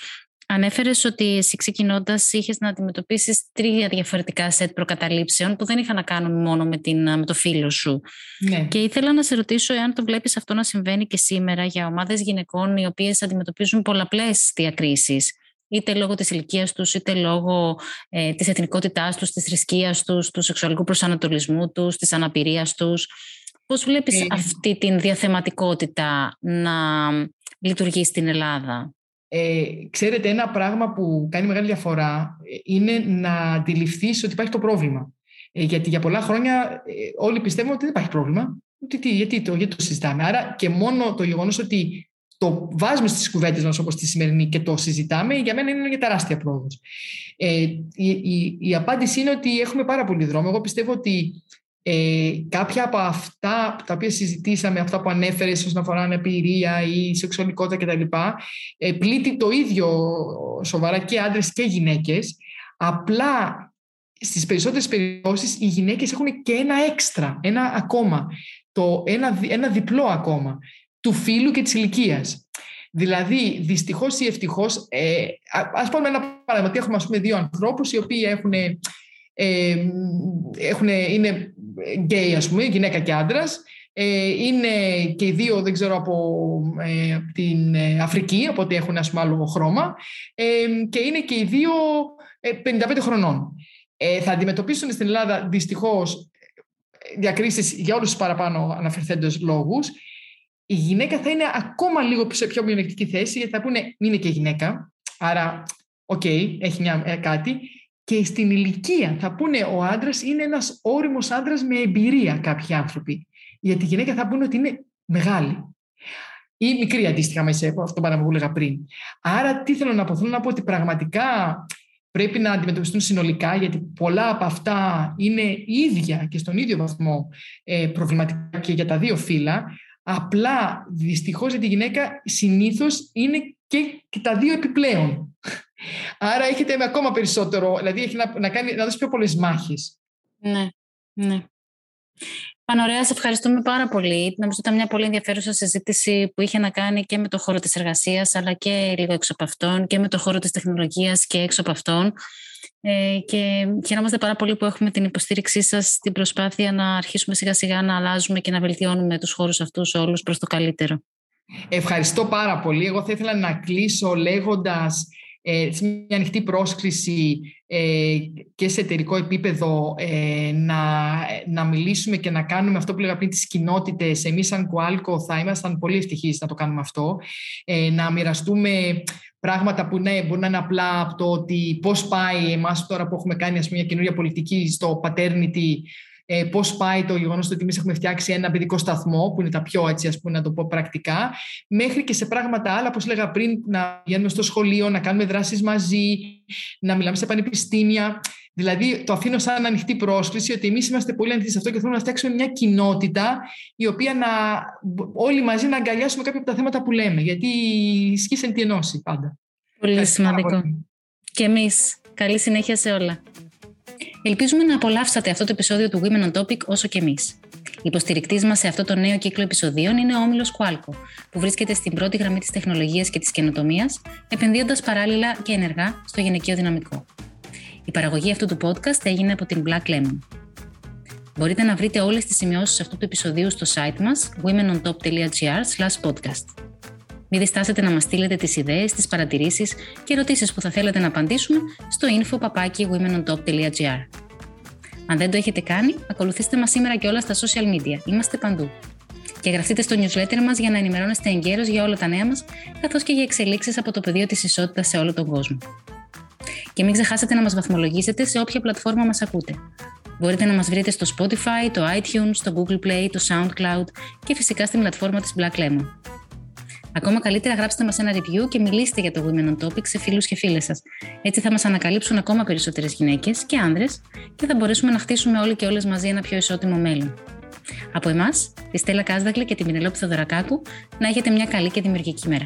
Ανέφερες ότι εσύ ξεκινώντας είχες να αντιμετωπίσεις τρία διαφορετικά σετ προκαταλήψεων που δεν είχαν να κάνουν μόνο με, την, με το φίλο σου. Ναι. Και ήθελα να σε ρωτήσω εάν το βλέπεις αυτό να συμβαίνει και σήμερα για ομάδες γυναικών οι οποίες αντιμετωπίζουν πολλαπλές διακρίσεις είτε λόγω της ηλικίας τους, είτε λόγω ε, της εθνικότητάς τους, της θρησκείας τους, του σεξουαλικού προσανατολισμού τους, της αναπηρίας τους. Πώς βλέπεις ε, αυτή την διαθεματικότητα να λειτουργεί στην Ελλάδα; Ε, ξέρετε, ένα πράγμα που κάνει μεγάλη διαφορά ε, είναι να αντιληφθείς ότι υπάρχει το πρόβλημα. Ε, γιατί για πολλά χρόνια ε, όλοι πιστεύουν ότι δεν υπάρχει πρόβλημα. Ότι, τι, γιατί, το, γιατί το συζητάμε. Άρα και μόνο το γεγονός ότι το βάζουμε στις κουβέντες μας όπως τη σημερινή και το συζητάμε, για μένα είναι μια τεράστια πρόοδος. Ε, η, η, η, απάντηση είναι ότι έχουμε πάρα πολύ δρόμο. Εγώ πιστεύω ότι ε, κάποια από αυτά τα οποία συζητήσαμε, αυτά που ανέφερες όσον αφορά αναπηρία ή σεξουαλικότητα κτλ. Ε, πλήττει το ίδιο σοβαρά και άντρες και γυναίκες. Απλά στις περισσότερες περιπτώσεις οι γυναίκες έχουν και ένα έξτρα, ένα ακόμα, το, ένα, ένα διπλό ακόμα του φίλου και της ηλικίας. Δηλαδή, δυστυχώς ή ευτυχώς, ε, α πούμε ένα παράδειγμα, ότι έχουμε ας πούμε, δύο ανθρώπους οι οποίοι έχουν, ε, έχουν, είναι γκέι, ας πούμε, γυναίκα και άντρας. Ε, είναι και οι δύο, δεν ξέρω, από ε, την Αφρική, οπότε έχουν ας πούμε, άλλο χρώμα. Ε, και είναι και οι δύο 55 χρονών. θα αντιμετωπίσουν στην Ελλάδα δυστυχώς διακρίσεις για όλους τους παραπάνω αναφερθέντες λόγους η γυναίκα θα είναι ακόμα λίγο σε πιο μειονεκτική θέση, γιατί θα πούνε είναι και γυναίκα, άρα, οκ, έχει μια, ε, κάτι. Και στην ηλικία θα πούνε ο άντρας είναι ένας ώριμος άντρας με εμπειρία κάποιοι άνθρωποι. Γιατί η γυναίκα θα πούνε ότι είναι μεγάλη. Ή μικρή αντίστοιχα μέσα από αυτό που έλεγα πριν. Άρα, τι θέλω να πω, θέλω να πω ότι πραγματικά πρέπει να αντιμετωπιστούν συνολικά, γιατί πολλά από αυτά είναι ίδια και στον ίδιο βαθμό ε, προβληματικά και για τα δύο φύλλα, Απλά δυστυχώς για τη γυναίκα συνήθως είναι και, και τα δύο επιπλέον. Άρα έχετε με ακόμα περισσότερο, δηλαδή έχει να, να, κάνει, να δώσει πιο πολλές μάχες. Ναι, ναι. Πανωρέα, σε ευχαριστούμε πάρα πολύ. Νομίζω ότι ήταν μια πολύ ενδιαφέρουσα συζήτηση που είχε να κάνει και με το χώρο της εργασίας, αλλά και λίγο έξω από αυτόν, και με το χώρο της τεχνολογίας και έξω από αυτόν. Ε, και χαιρόμαστε πάρα πολύ που έχουμε την υποστήριξή σας στην προσπάθεια να αρχίσουμε σιγά σιγά να αλλάζουμε και να βελτιώνουμε τους χώρους αυτούς όλους προς το καλύτερο. Ευχαριστώ πάρα πολύ. Εγώ θα ήθελα να κλείσω λέγοντας ε, μια ανοιχτή πρόσκληση ε, και σε εταιρικό επίπεδο ε, να, να μιλήσουμε και να κάνουμε αυτό που λέγαμε πριν τις κοινότητες. Εμείς σαν Κουάλκο θα ήμασταν πολύ ευτυχείς να το κάνουμε αυτό. Ε, να μοιραστούμε πράγματα που ναι, μπορεί να είναι απλά από το ότι πώς πάει εμάς τώρα που έχουμε κάνει ας πούμε, μια καινούργια πολιτική στο paternity ε, πώς πάει το γεγονός ότι εμείς έχουμε φτιάξει ένα παιδικό σταθμό, που είναι τα πιο έτσι, ας πούμε, να το πω πρακτικά, μέχρι και σε πράγματα άλλα, όπως έλεγα πριν, να βγαίνουμε στο σχολείο, να κάνουμε δράσεις μαζί, να μιλάμε σε πανεπιστήμια. Δηλαδή, το αφήνω σαν ανοιχτή πρόσκληση ότι εμείς είμαστε πολύ ανοιχτοί σε αυτό και θέλουμε να φτιάξουμε μια κοινότητα η οποία να όλοι μαζί να αγκαλιάσουμε κάποια από τα θέματα που λέμε. Γιατί ισχύει τι ενώση πάντα. Πολύ σημαντικό. Και εμείς. Καλή συνέχεια σε όλα. Ελπίζουμε να απολαύσατε αυτό το επεισόδιο του Women on Topic όσο και εμείς. Υποστηρικτή μας σε αυτό το νέο κύκλο επεισοδίων είναι ο Όμιλος Qualco, που βρίσκεται στην πρώτη γραμμή της τεχνολογίας και της καινοτομίας, επενδύοντας παράλληλα και ενεργά στο γυναικείο δυναμικό. Η παραγωγή αυτού του podcast έγινε από την Black Lemon. Μπορείτε να βρείτε όλες τις σημειώσεις αυτού του επεισοδίου στο site μας womenontop.gr podcast. Μην διστάσετε να μας στείλετε τις ιδέες, τις παρατηρήσεις και ερωτήσεις που θα θέλετε να απαντήσουμε στο info.womenontop.gr Αν δεν το έχετε κάνει, ακολουθήστε μας σήμερα και όλα στα social media. Είμαστε παντού. Και γραφτείτε στο newsletter μας για να ενημερώνεστε εγκαίρως για όλα τα νέα μας, καθώς και για εξελίξεις από το πεδίο της ισότητας σε όλο τον κόσμο. Και μην ξεχάσετε να μας βαθμολογήσετε σε όποια πλατφόρμα μας ακούτε. Μπορείτε να μας βρείτε στο Spotify, το iTunes, το Google Play, το SoundCloud και φυσικά στην πλατφόρμα της Black Lemon. Ακόμα καλύτερα γράψτε μας ένα review και μιλήστε για το Women on Topic σε φίλους και φίλες σας. Έτσι θα μας ανακαλύψουν ακόμα περισσότερες γυναίκες και άνδρες και θα μπορέσουμε να χτίσουμε όλοι και όλες μαζί ένα πιο ισότιμο μέλλον. Από εμάς, τη Στέλλα Κάσδακλη και τη Μινελόπη Θεοδωρακάκου, να έχετε μια καλή και δημιουργική μέρα.